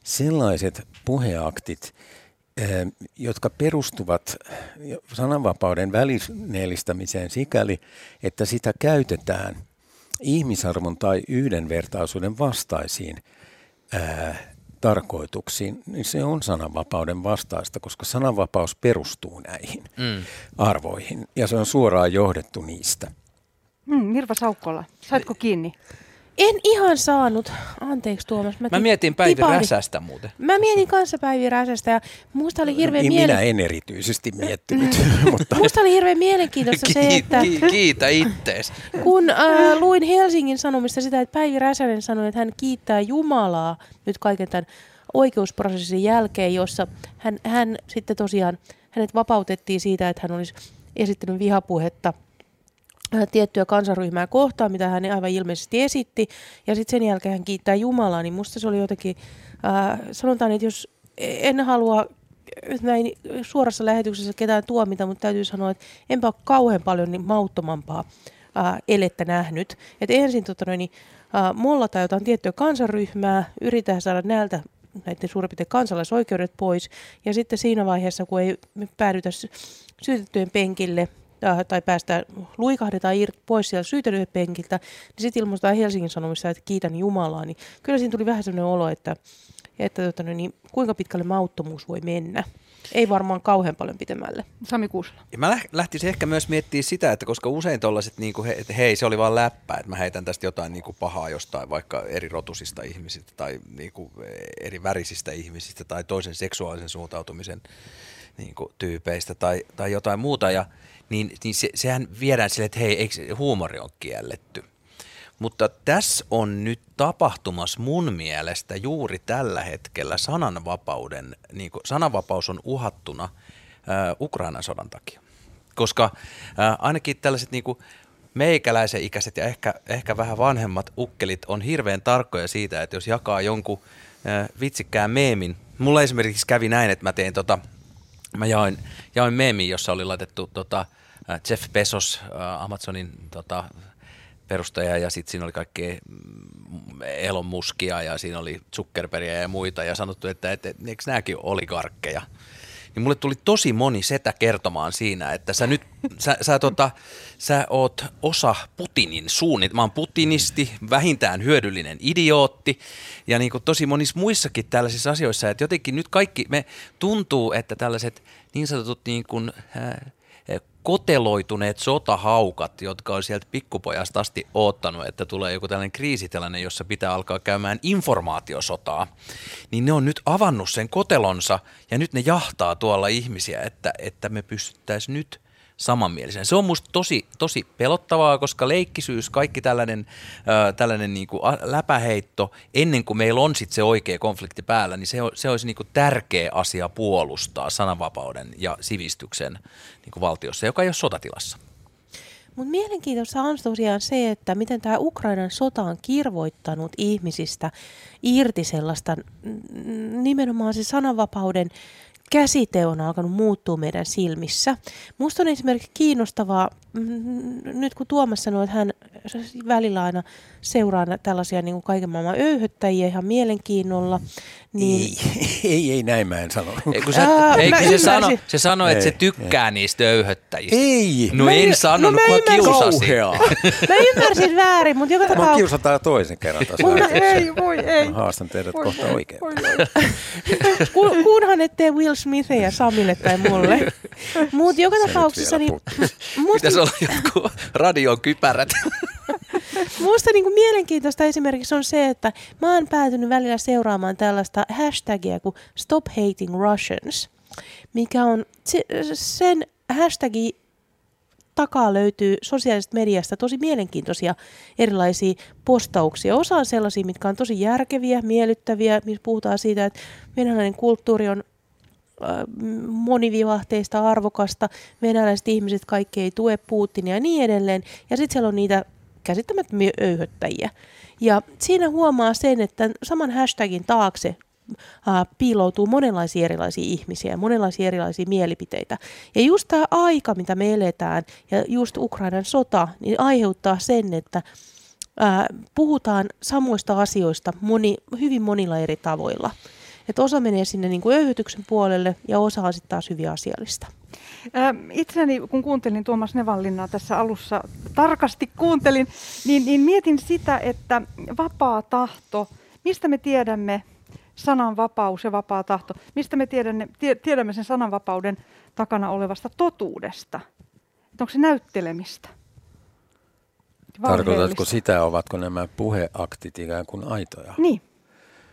sellaiset puheaktit, eh, jotka perustuvat sananvapauden välineellistämiseen sikäli, että sitä käytetään ihmisarvon tai yhdenvertaisuuden vastaisiin ää, tarkoituksiin, niin se on sananvapauden vastaista, koska sananvapaus perustuu näihin Mm. arvoihin ja se on suoraan johdettu niistä. Hmm, Mirva Saukkola, saitko kiinni? En ihan saanut. Anteeksi Tuomas. Mä ti- mietin Päivi tipahdin. Räsästä muuten. Mä mietin kanssa Päivi Räsästä ja musta oli hirveän, Niin miele- Minä en erityisesti miettinyt, [laughs] mutta musta oli hirveän mielenkiintoista se, että Ki- kiitä ittees. kun äh, luin Helsingin Sanomista sitä, että Päivi Räsänen sanoi, että hän kiittää Jumalaa nyt kaiken tämän oikeusprosessin jälkeen, jossa hän, hän sitten tosiaan, hänet vapautettiin siitä, että hän olisi esittänyt vihapuhetta tiettyä kansaryhmää kohtaan, mitä hän aivan ilmeisesti esitti, ja sitten sen jälkeen hän kiittää Jumalaa, niin musta se oli jotenkin, äh, sanotaan, että jos en halua näin suorassa lähetyksessä ketään tuomita, mutta täytyy sanoa, että enpä ole kauhean paljon niin mauttomampaa ää, elettä nähnyt. Et ensin tota noin, niin, ää, mollataan jotain tiettyä kansaryhmää, yritetään saada näiltä näiden suurin piirtein kansalaisoikeudet pois, ja sitten siinä vaiheessa, kun ei päädytä sy- syytettyjen penkille, tai päästään, luikahdetaan pois sieltä syytettyjen penkiltä, niin sitten ilmoitetaan Helsingin Sanomissa, että kiitän Jumalaa, niin kyllä siinä tuli vähän sellainen olo, että, että tota, niin, kuinka pitkälle mauttomuus voi mennä. Ei varmaan kauhean paljon pitemmälle. Sami Kuusela. Ja mä läh- lähtisin ehkä myös miettimään sitä, että koska usein tollaset, niin he, että hei, se oli vaan läppä, että mä heitän tästä jotain niin kuin pahaa jostain vaikka eri rotusista ihmisistä tai niin kuin eri värisistä ihmisistä tai toisen seksuaalisen suuntautumisen niin kuin tyypeistä tai, tai jotain muuta, ja, niin, niin se, sehän viedään silleen, että hei, eikö huumori on kielletty. Mutta tässä on nyt tapahtumassa mun mielestä juuri tällä hetkellä sananvapauden, niin kuin sananvapaus on uhattuna ää, Ukrainan sodan takia. Koska ää, ainakin tällaiset niin kuin meikäläisen ikäiset ja ehkä, ehkä vähän vanhemmat ukkelit on hirveän tarkkoja siitä, että jos jakaa jonkun ää, vitsikkään meemin. Mulla esimerkiksi kävi näin, että mä tein tota, mä jaoin, jaoin meemin, jossa oli laitettu tota, Jeff Bezos, Amazonin tota, perustaja, ja sitten siinä oli kaikkea mm, Elon Muskia, ja siinä oli Zuckerbergia ja muita, ja sanottu, että, että, että eikö nämäkin oligarkkeja. Niin mulle tuli tosi moni setä kertomaan siinä, että sä nyt, sä, sä, tota, sä oot osa Putinin suunnit. Mä oon putinisti, vähintään hyödyllinen idiootti. Ja niin kuin tosi monissa muissakin tällaisissa asioissa, että jotenkin nyt kaikki, me tuntuu, että tällaiset niin sanotut niin kuin, äh, koteloituneet sotahaukat, jotka on sieltä pikkupojasta asti oottanut, että tulee joku tällainen kriisitilanne, jossa pitää alkaa käymään informaatiosotaa, niin ne on nyt avannut sen kotelonsa ja nyt ne jahtaa tuolla ihmisiä, että, että me pystyttäisiin nyt – samanmielisen. Se on musta tosi, tosi pelottavaa, koska leikkisyys, kaikki tällainen, äh, tällainen niin kuin läpäheitto, ennen kuin meillä on sit se oikea konflikti päällä, niin se, se olisi niin kuin tärkeä asia puolustaa sananvapauden ja sivistyksen niin kuin valtiossa, joka ei ole sotatilassa. Mutta mielenkiintoista on tosiaan se, että miten tämä Ukrainan sota on kirvoittanut ihmisistä irti sellaista nimenomaan se sananvapauden käsite on alkanut muuttua meidän silmissä. Minusta on esimerkiksi kiinnostavaa, nyt kun Tuomas sanoi, että hän välillä aina seuraa tällaisia niin kuin kaiken maailman öyhöttäjiä ihan mielenkiinnolla. Niin... Ei, [laughs] ei, ei, näin mä en sano. Ei, kun, sä, Ää, ei, kun se, sano, se sanoi, että se tykkää ei. niistä öyhöttäjistä. Ei. No mä en sanonut, no, kun kiusasin. mä ymmärsin väärin, mutta joka tapauksessa... Mä kiusataan toisen kerran tässä. ei, voi ei. Mä haastan teidät voi, kohta oikein. Ku, kunhan ettei Will Smithia Samille tai mulle. [laughs] Mutta joka tapauksessa... Niin, Pitäisi olla joku radion kypärät. [laughs] Minusta niin mielenkiintoista esimerkiksi on se, että mä oon päätynyt välillä seuraamaan tällaista hashtagia kuin Stop Hating Russians, mikä on sen hashtagi takaa löytyy sosiaalisesta mediasta tosi mielenkiintoisia erilaisia postauksia. Osa on sellaisia, mitkä on tosi järkeviä, miellyttäviä, missä puhutaan siitä, että venäläinen kulttuuri on monivivahteista, arvokasta, venäläiset ihmiset kaikki ei tue Putinia ja niin edelleen. Ja sitten siellä on niitä käsittämättömiä öyhöttäjiä. Ja siinä huomaa sen, että saman hashtagin taakse ää, piiloutuu monenlaisia erilaisia ihmisiä, monenlaisia erilaisia mielipiteitä. Ja just tämä aika, mitä me eletään, ja just Ukrainan sota, niin aiheuttaa sen, että ää, puhutaan samoista asioista moni, hyvin monilla eri tavoilla. Että osa menee sinne niin kuin öyhytyksen puolelle ja osa on sitten taas hyvin asiallista. Itseäni, kun kuuntelin Tuomas Nevallinnaa tässä alussa, tarkasti kuuntelin, niin, niin mietin sitä, että vapaa tahto, mistä me tiedämme sananvapaus ja vapaa tahto, mistä me tiedämme, tiedämme sen sananvapauden takana olevasta totuudesta? Että onko se näyttelemistä? Tarkoitatko sitä, ovatko nämä puheaktit ikään kuin aitoja? Niin.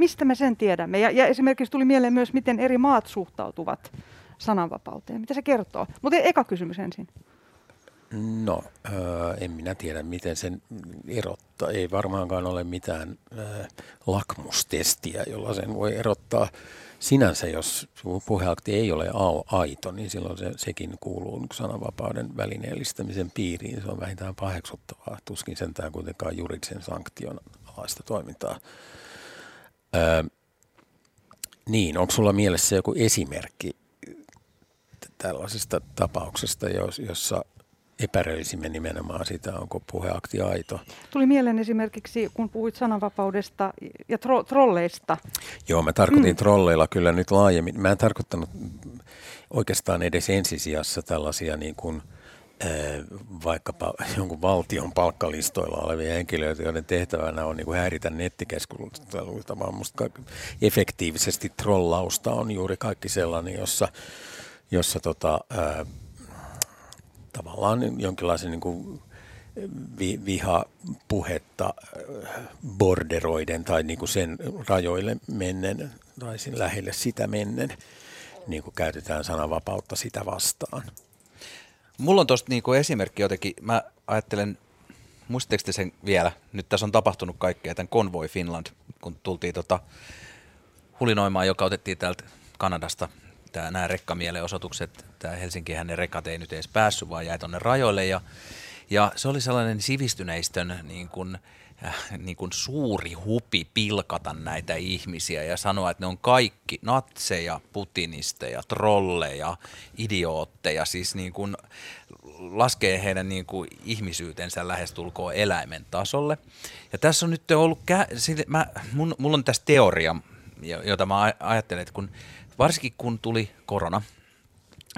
Mistä me sen tiedämme? Ja, ja esimerkiksi tuli mieleen myös, miten eri maat suhtautuvat sananvapauteen. Mitä se kertoo? Mutta eka kysymys ensin. No, en minä tiedä, miten sen erottaa. Ei varmaankaan ole mitään lakmustestiä, jolla sen voi erottaa. Sinänsä, jos puheakti ei ole aito, niin silloin se, sekin kuuluu sananvapauden välineellistämisen piiriin. Se on vähintään paheksuttavaa. Tuskin sentään kuitenkaan juridisen sanktion alaista toimintaa. Äh, niin, onko sulla mielessä joku esimerkki tällaisesta tapauksesta, jossa epäröisimme nimenomaan sitä, onko puheakti aito. Tuli mieleen esimerkiksi, kun puhuit sananvapaudesta ja tro- trolleista. Joo, mä tarkoitin mm. trolleilla kyllä nyt laajemmin. Mä en tarkoittanut oikeastaan edes ensisijassa tällaisia niin kuin, vaikkapa [laughs] jonkun valtion palkkalistoilla olevia henkilöitä, joiden tehtävänä on niin kuin häiritä nettikeskusteluita, vaan musta efektiivisesti trollausta on juuri kaikki sellainen, jossa jossa tota, ää, tavallaan jonkinlaisen niin kuin vi, vihapuhetta borderoiden tai niin kuin sen rajoille mennen tai sen lähelle sitä mennen niin kuin käytetään sananvapautta sitä vastaan. Mulla on tuosta niin esimerkki jotenkin, mä ajattelen, muistatteko sen vielä, nyt tässä on tapahtunut kaikkea, tämän Convoy Finland, kun tultiin tota hulinoimaan, joka otettiin täältä Kanadasta. Tämä, nämä rekkamielenosoitukset, tämä Helsinkihän ne rekat ei nyt edes päässyt, vaan jäi tuonne rajoille. Ja, ja se oli sellainen sivistyneistön niin kuin, äh, niin kuin suuri hupi pilkata näitä ihmisiä ja sanoa, että ne on kaikki natseja, putinisteja, trolleja, idiootteja, siis niin kuin laskee heidän niin kuin ihmisyytensä lähestulkoon eläimen tasolle. Ja tässä on nyt ollut, kä- mä, mun, mulla on tässä teoria, jota mä ajattelen, että kun varsinkin kun tuli korona,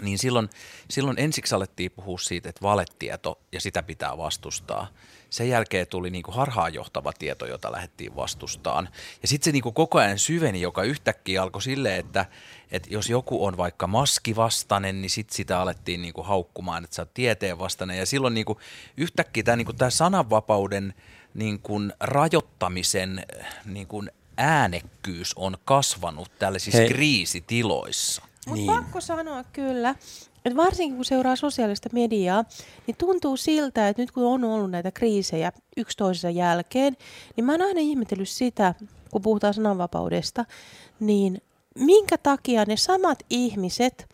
niin silloin, silloin ensiksi alettiin puhua siitä, että valetieto ja sitä pitää vastustaa. Sen jälkeen tuli niin kuin harhaanjohtava tieto, jota lähdettiin vastustaan. Ja sitten se niin kuin koko ajan syveni, joka yhtäkkiä alkoi silleen, että, että jos joku on vaikka maskivastainen, niin sitten sitä alettiin niin kuin haukkumaan, että sä oot tieteen vastainen. Ja silloin niin kuin yhtäkkiä tämä niin kuin tämä sananvapauden niin kuin rajoittamisen niin kuin äänekkyys on kasvanut tällaisissa Hei. kriisitiloissa. Mutta Niin. pakko sanoa kyllä, että varsinkin kun seuraa sosiaalista mediaa, niin tuntuu siltä, että nyt kun on ollut näitä kriisejä yksi toisensa jälkeen, niin mä oon aina ihmetellyt sitä, kun puhutaan sananvapaudesta, niin minkä takia ne samat ihmiset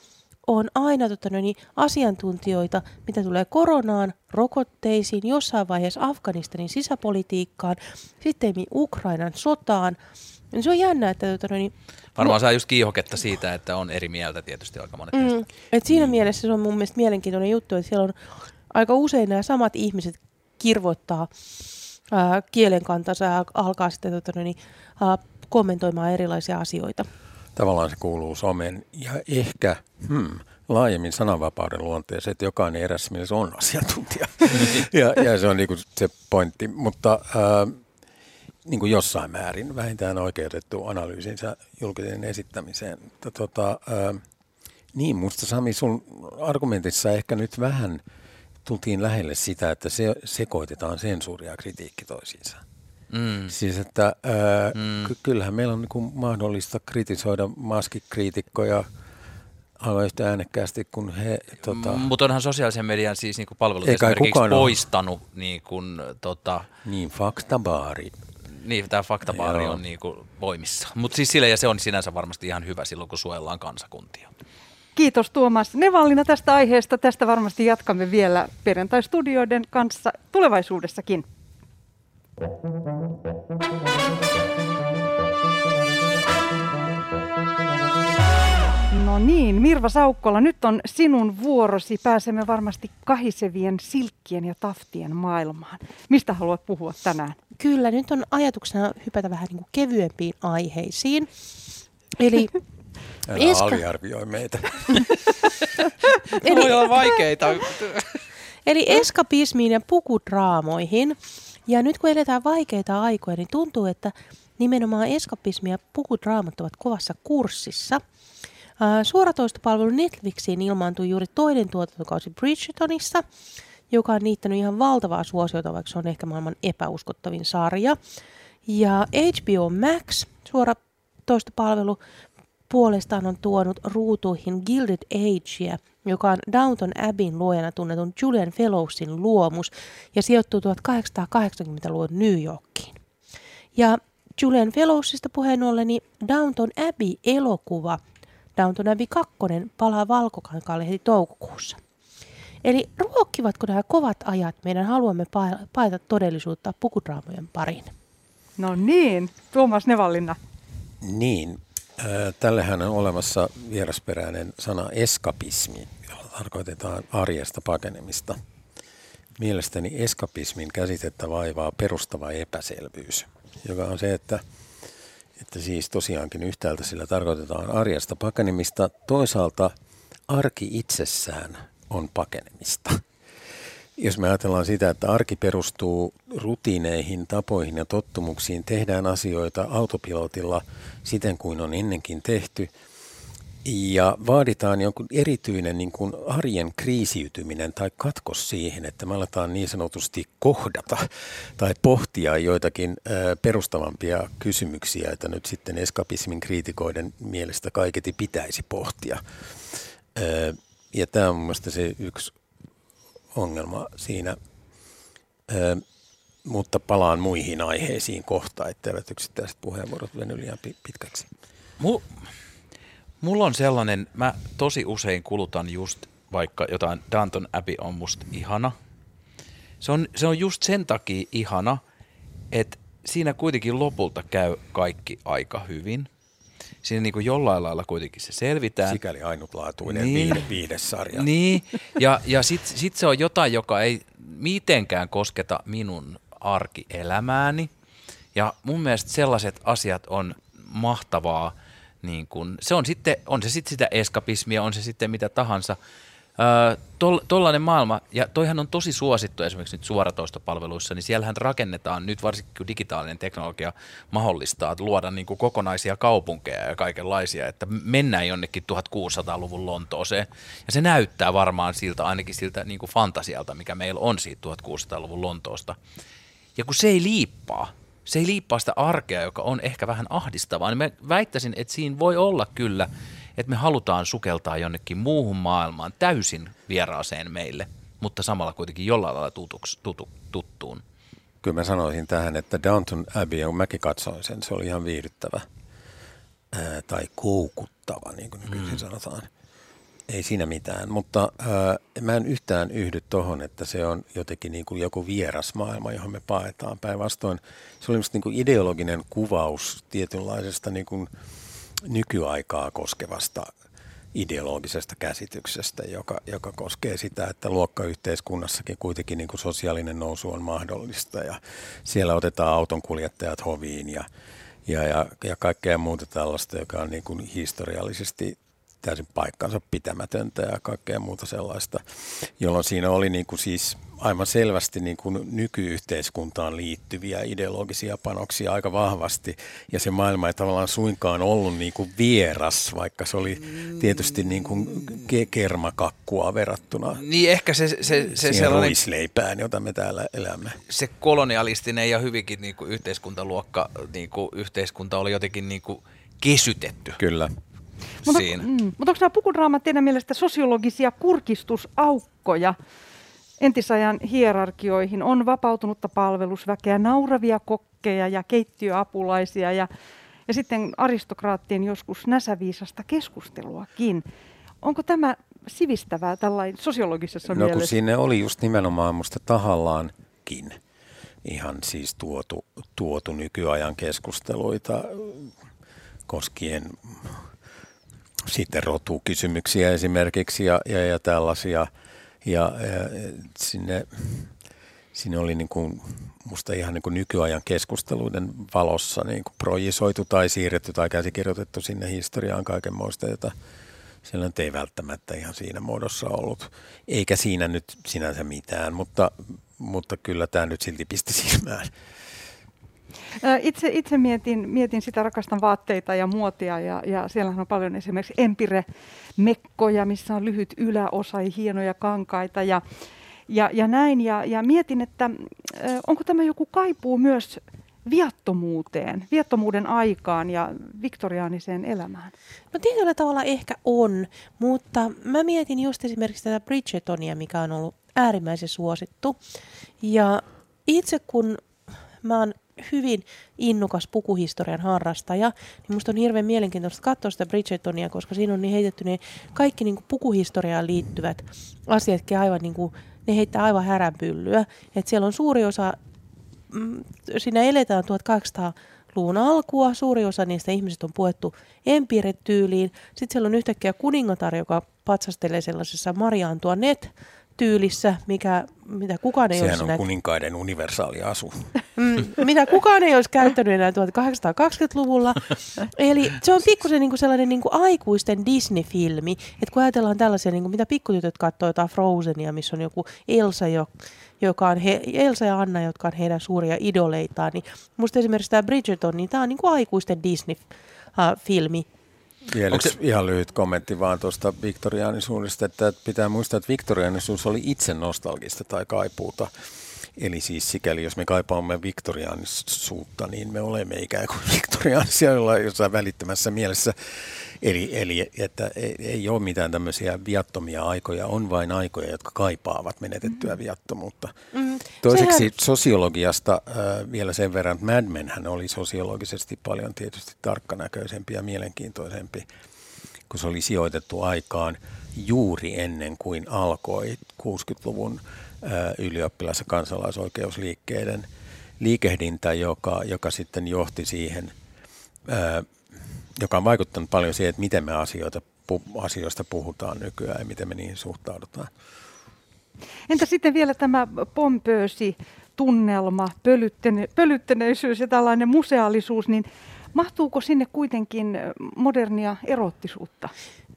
on aina tota, noin, niin asiantuntijoita, mitä tulee koronaan, rokotteisiin, jossain vaiheessa Afganistanin sisäpolitiikkaan, sitten Ukrainan sotaan. Niin se on jännä, että tota, niin Varmaan saa just kiihoketta siitä, että on eri mieltä tietysti aika monet mm. Mm. Et siinä mielessä se on mun mielestä mielenkiintoinen juttu, että siellä on aika usein nämä samat ihmiset kirvoittaa ää, kielen kantansa ja alkaa sitten tota, niin, ää, kommentoimaan erilaisia asioita. Tavallaan se kuuluu somen ja ehkä hmm, laajemmin sananvapauden luonteeseen, että jokainen erässä mielessä on asiantuntija. [laughs] ja, ja se on niinku se pointti. Mutta ää, niin kuin jossain määrin vähintään oikeutettu analyysinsä julkisen esittämiseen. Mutta tota, ää, niin, musta Sami, sun argumentissa ehkä nyt vähän tultiin lähelle sitä, että se, sekoitetaan sensuuri ja kritiikki toisiinsa. Mm. Siis että ää, mm. ky- kyllähän meillä on niin mahdollista kritisoida maskikriitikkoja aivan yhtä äänekkäästi kuin he. Tota, Mutta onhan sosiaalisen median siis niinku palvelut Ei kai esimerkiksi kukaan ole. poistanut niinku, tota, niin, faktabaari. Niin tämä faktabaari Joo. on niinku voimissa. Mutta siis sillä ja se on sinänsä varmasti ihan hyvä silloin, kun suojellaan kansakuntia. Kiitos Tuomas Nevallina tästä aiheesta. Tästä varmasti jatkamme vielä perjantai-studioiden kanssa tulevaisuudessakin. No niin, Mirva Saukkola, nyt on sinun vuorosi. Pääsemme varmasti kahisevien silkkien ja taftien maailmaan. Mistä haluat puhua tänään? Kyllä, nyt on ajatuksena hypätä vähän niin kuin kevyempiin aiheisiin. Eli, [laughs] Älä Eska- aliarvioi meitä. [laughs] eli, Voi olla vaikeita. [laughs] eli eskapismiin ja pukudraamoihin. Ja nyt kun eletään vaikeita aikoja, niin tuntuu, että nimenomaan eskapismi ja pukudraamat ovat kovassa kurssissa. Suoratoistopalvelu Netflixiin ilmaantui juuri toinen tuotantokausi Bridgertonissa, joka on niittänyt ihan valtavaa suosiota, vaikka se on ehkä maailman epäuskottavin sarja. Ja HBO Max, suoratoistopalvelu, puolestaan on tuonut ruutuihin Gilded Agea, joka on Downton Abbeyn luojana tunnetun Julian Fellowsin luomus ja sijoittuu 1880-luvun New Yorkiin. Ja Julian Fellowsista puheen ollen, niin Downton Abbey-elokuva Downton Abbey 2 palaa valkokankaalle heti toukokuussa. Eli ruokkivatko nämä kovat ajat meidän haluamme pa- paeta todellisuutta pukudraamojen pariin? No niin, Tuomas Nevallina. Niin, äh, tällehän on olemassa vierasperäinen sana eskapismi, jolla tarkoitetaan arjesta pakenemista. Mielestäni eskapismin käsitettä vaivaa perustava epäselvyys, joka on se, että, että siis tosiaankin yhtäältä sillä tarkoitetaan arjesta pakenemista, toisaalta arki itsessään on pakenemista. [laughs] Jos me ajatellaan sitä, että arki perustuu rutiineihin, tapoihin ja tottumuksiin, tehdään asioita autopilotilla siten kuin on ennenkin tehty, ja vaaditaan jonkun erityinen niin kuin arjen kriisiytyminen tai katkos siihen, että me aletaan niin sanotusti kohdata tai pohtia joitakin perustavampia kysymyksiä, että nyt sitten eskapismin kriitikoiden mielestä kaiketi pitäisi pohtia. Ja tämä on mun mielestä se yksi ongelma siinä, Ö, mutta palaan muihin aiheisiin kohta, etteivät yksittäiset puheenvuorot veny liian pi- pitkäksi. Mu, mulla on sellainen, mä tosi usein kulutan just vaikka jotain Downton Abbey on musta ihana. Se on, se on just sen takia ihana, että siinä kuitenkin lopulta käy kaikki aika hyvin. Siinä niin kuin jollain lailla kuitenkin se selvitään. Sikäli ainutlaatuinen Niin. viidesarja. Niin, ja, ja sitten sit se on jotain, joka ei mitenkään kosketa minun arkielämääni. Ja mun mielestä sellaiset asiat on mahtavaa Niin kun, se on, sitten, on se sitten sitä eskapismia, on se sitten mitä tahansa. Tol, tollainen maailma, ja toihan on tosi suosittu esimerkiksi nyt suoratoistopalveluissa, niin siellähän rakennetaan nyt varsinkin kun digitaalinen teknologia mahdollistaa että luoda niin kuin kokonaisia kaupunkeja ja kaikenlaisia, että mennään jonnekin 1600-luvun Lontooseen. Ja se näyttää varmaan siltä, ainakin siltä niin kuin fantasialta, mikä meillä on siitä 1600-luvun Lontoosta. Ja kun se ei liippaa, se ei liippaa sitä arkea, joka on ehkä vähän ahdistavaa, niin mä väittäisin, että siinä voi olla kyllä – että me halutaan sukeltaa jonnekin muuhun maailmaan täysin vieraaseen meille, mutta samalla kuitenkin jollain lailla tutuks, tutu, tuttuun. Kyllä mä sanoisin tähän, että Downton Abbey, kun mäkin katsoin sen, se oli ihan viihdyttävä ää, tai koukuttava, niin kuin nykyisin mm. sanotaan. Ei siinä mitään, mutta ää, mä en yhtään yhdy tohon, että se on jotenkin niin kuin joku vieras maailma, johon me paetaan. Päinvastoin se oli niin kuin ideologinen kuvaus tietynlaisesta niin kuin – nykyaikaa koskevasta ideologisesta käsityksestä, joka, joka koskee sitä, että luokkayhteiskunnassakin kuitenkin niin kuin sosiaalinen nousu on mahdollista ja siellä otetaan autonkuljettajat hoviin ja, ja, ja, ja kaikkea muuta tällaista, joka on niin kuin historiallisesti täysin paikkansa pitämätöntä ja kaikkea muuta sellaista, jolloin siinä oli niin kuin siis aivan selvästi niin kuin nykyyhteiskuntaan liittyviä ideologisia panoksia aika vahvasti. Ja se maailma ei tavallaan suinkaan ollut niin kuin vieras, vaikka se oli tietysti niin kuin kermakakkua verrattuna niin ehkä se, se, se siihen sellainen, ruisleipään, jota me täällä elämme. Se kolonialistinen ja hyvinkin niin kuin yhteiskuntaluokka, niin kuin yhteiskunta oli jotenkin niin kuin kesytetty. Kyllä. Mutta, mm, mutta onko nämä pukudraamat teidän mielestä sosiologisia kurkistusaukkoja? Entisajan hierarkioihin on vapautunutta palvelusväkeä, nauravia kokkeja ja keittiöapulaisia ja, ja sitten aristokraattien joskus näsäviisasta keskusteluakin. Onko tämä sivistävää tällainen sosiologisessa no, mielessä? No kun sinne oli just nimenomaan musta tahallaankin ihan siis tuotu, tuotu nykyajan keskusteluita koskien sitten rotukysymyksiä esimerkiksi ja, ja, ja tällaisia – ja, ja sinne, sinne oli niin kuin, musta ihan niin kuin nykyajan keskusteluiden valossa niin kuin projisoitu tai siirretty tai käsikirjoitettu sinne historiaan kaikenmoista, jota siellä nyt ei välttämättä ihan siinä muodossa ollut. Eikä siinä nyt sinänsä mitään, mutta, mutta kyllä tämä nyt silti pisti silmään. Itse, itse mietin, mietin sitä, rakastan vaatteita ja muotia ja, ja siellähän on paljon esimerkiksi empire-mekkoja, missä on lyhyt yläosa ja hienoja kankaita ja, ja, ja näin. Ja, ja mietin, että onko tämä joku kaipuu myös viattomuuteen, viattomuuden aikaan ja viktoriaaniseen elämään? No tietyllä tavalla ehkä on, mutta mä mietin just esimerkiksi tätä Bridgetonia, mikä on ollut äärimmäisen suosittu. Ja itse kun mä oon hyvin innokas pukuhistorian harrastaja, niin musta on hirveän mielenkiintoista katsoa sitä Bridgetonia, koska siinä on niin heitetty ne kaikki niin kuin pukuhistoriaan liittyvät asiatkin aivan niin kuin, ne heittää aivan häränpyllyä. Et siellä on suuri osa, mm, siinä eletään 1800 luvun alkua. Suuri osa niistä ihmisistä on puettu empire-tyyliin. Sitten siellä on yhtäkkiä kuningatar, joka patsastelee sellaisessa Maria Antoinette tyylissä, mikä, mitä kukaan ei Sehän olisi... on kuninkaiden universaali asu. Mm, mitä kukaan ei olisi käyttänyt enää 1820-luvulla. [laughs] Eli se on pikkusen niin sellainen niin kuin aikuisten Disney-filmi, että kun ajatellaan tällaisia, niin kuin mitä pikkutytöt katsoo jotain Frozenia, missä on joku Elsa, jo, joka on he, Elsa ja Anna, jotka on heidän suuria idoleitaan, niin musta esimerkiksi tämä Bridgerton, niin tämä on niin kuin aikuisten Disney-filmi, vielä se... ihan lyhyt kommentti vaan tuosta viktoriaanisuudesta, että pitää muistaa, että viktoriaanisuus oli itse nostalgista tai kaipuuta. Eli siis sikäli, jos me kaipaamme viktoriaanisuutta, niin me olemme ikään kuin [laughs] viktoriaanisia jossain välittömässä mielessä. Eli, eli että ei, ei ole mitään tämmöisiä viattomia aikoja, on vain aikoja, jotka kaipaavat menetettyä mm-hmm. viattomuutta. Mm-hmm. Toiseksi Sehän... sosiologiasta äh, vielä sen verran, että Mad Men hän oli sosiologisesti paljon tietysti tarkkanäköisempi ja mielenkiintoisempi, kun se oli sijoitettu aikaan juuri ennen kuin alkoi 60-luvun äh, ylioppilas- ja kansalaisoikeusliikkeiden liikehdintä, joka, joka sitten johti siihen joka on vaikuttanut paljon siihen, että miten me asioita, asioista puhutaan nykyään ja miten me niihin suhtaudutaan. Entä sitten vielä tämä pompöösi tunnelma, pölyttene, pölyttäneisyys ja tällainen museaalisuus, niin Mahtuuko sinne kuitenkin modernia erottisuutta?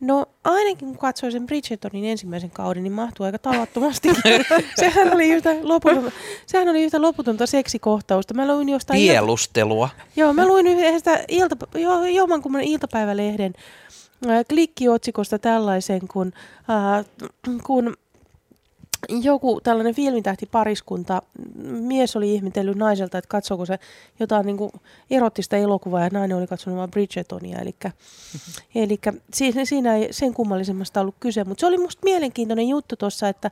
No ainakin kun katsoin sen Bridgertonin ensimmäisen kauden, niin mahtuu aika tavattomasti. [laughs] sehän, oli yhtä loputonta, sehän oli yhtä loputonta seksikohtausta. Mä luin jostain... Pielustelua. Ilta... Joo, mä luin yhdestä ilta... jo, jommankumman iltapäivälehden äh, klikkiotsikosta tällaisen, kun, äh, kun joku tällainen filmitähti pariskunta, mies oli ihmetellyt naiselta, että katsoako se jotain niin kuin erottista elokuvaa ja nainen oli katsonut vain Bridgetonia. Eli, eli siinä, siinä ei sen kummallisemmasta ollut kyse, mutta se oli musta mielenkiintoinen juttu tuossa, että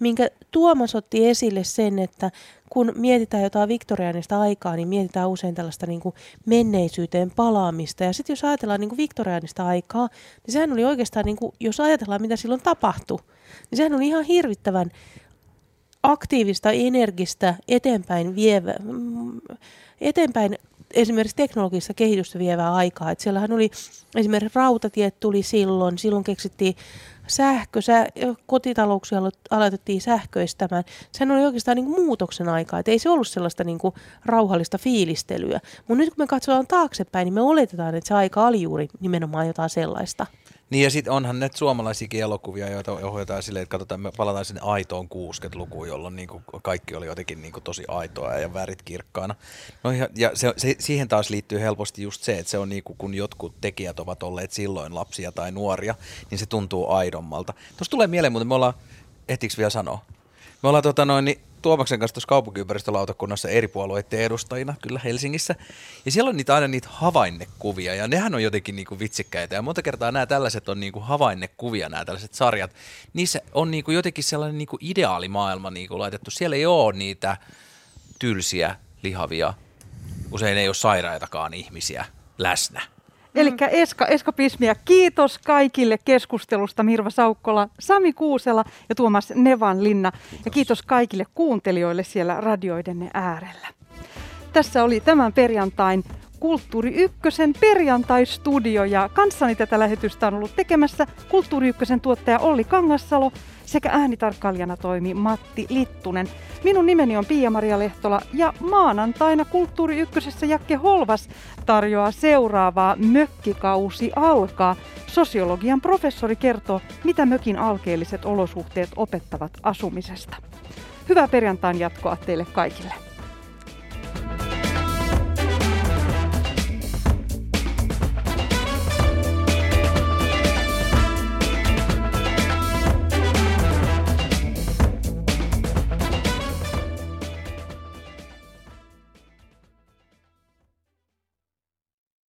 minkä Tuomas otti esille sen, että kun mietitään jotain viktoriaanista aikaa, niin mietitään usein tällaista niin kuin menneisyyteen palaamista. Ja sitten jos ajatellaan niin kuin viktoriaanista aikaa, niin sehän oli oikeastaan, niin kuin, jos ajatellaan mitä silloin tapahtui, niin sehän oli ihan hirvittävän aktiivista, energistä, eteenpäin vievä, mm, eteenpäin esimerkiksi teknologista kehitystä vievää aikaa. Et siellähän oli esimerkiksi rautatiet tuli silloin, silloin keksittiin sähkö, sä, kotitalouksia aloitettiin sähköistämään. Sehän oli oikeastaan niin kuin muutoksen aikaa, että ei se ollut sellaista niin kuin rauhallista fiilistelyä. Mutta nyt kun me katsotaan taaksepäin, niin me oletetaan, että se aika oli juuri nimenomaan jotain sellaista. Niin ja sitten onhan ne suomalaisiakin elokuvia, joita ohjataan silleen, että katsotaan, me palataan sinne aitoon 60-lukuun, jolloin niin kaikki oli jotenkin niin tosi aitoa ja värit kirkkaana. No ja, ja se, se, siihen taas liittyy helposti just se, että se on niin kuin, kun jotkut tekijät ovat olleet silloin lapsia tai nuoria, niin se tuntuu aidommalta. Tuossa tulee mieleen, mutta me ollaan, ehtiinkö vielä sanoa? Me ollaan tota noin, niin Tuomaksen kanssa tuossa kaupunkiympäristölautakunnassa eri puolueiden edustajina kyllä Helsingissä. Ja siellä on niitä aina niitä havainnekuvia ja nehän on jotenkin niinku vitsikkäitä. Ja monta kertaa nämä tällaiset on niinku havainnekuvia, nämä tällaiset sarjat. Niissä on niinku jotenkin sellainen niinku ideaalimaailma niinku laitettu. Siellä ei ole niitä tylsiä, lihavia, usein ei ole sairaitakaan ihmisiä läsnä. Eli mm. eska, eskapismia. Kiitos kaikille keskustelusta Mirva Saukkola, Sami Kuusela ja Tuomas Nevanlinna. Kiitos. Ja kiitos kaikille kuuntelijoille siellä radioidenne äärellä. Tässä oli tämän perjantain Kulttuuri Ykkösen perjantaistudio ja kanssani tätä lähetystä on ollut tekemässä Kulttuuri Ykkösen tuottaja Olli Kangassalo sekä äänitarkkailijana toimi Matti Littunen. Minun nimeni on Pia-Maria Lehtola ja maanantaina Kulttuuri Ykkösessä Jakke Holvas tarjoaa seuraavaa Mökkikausi alkaa. Sosiologian professori kertoo, mitä mökin alkeelliset olosuhteet opettavat asumisesta. Hyvää perjantain jatkoa teille kaikille.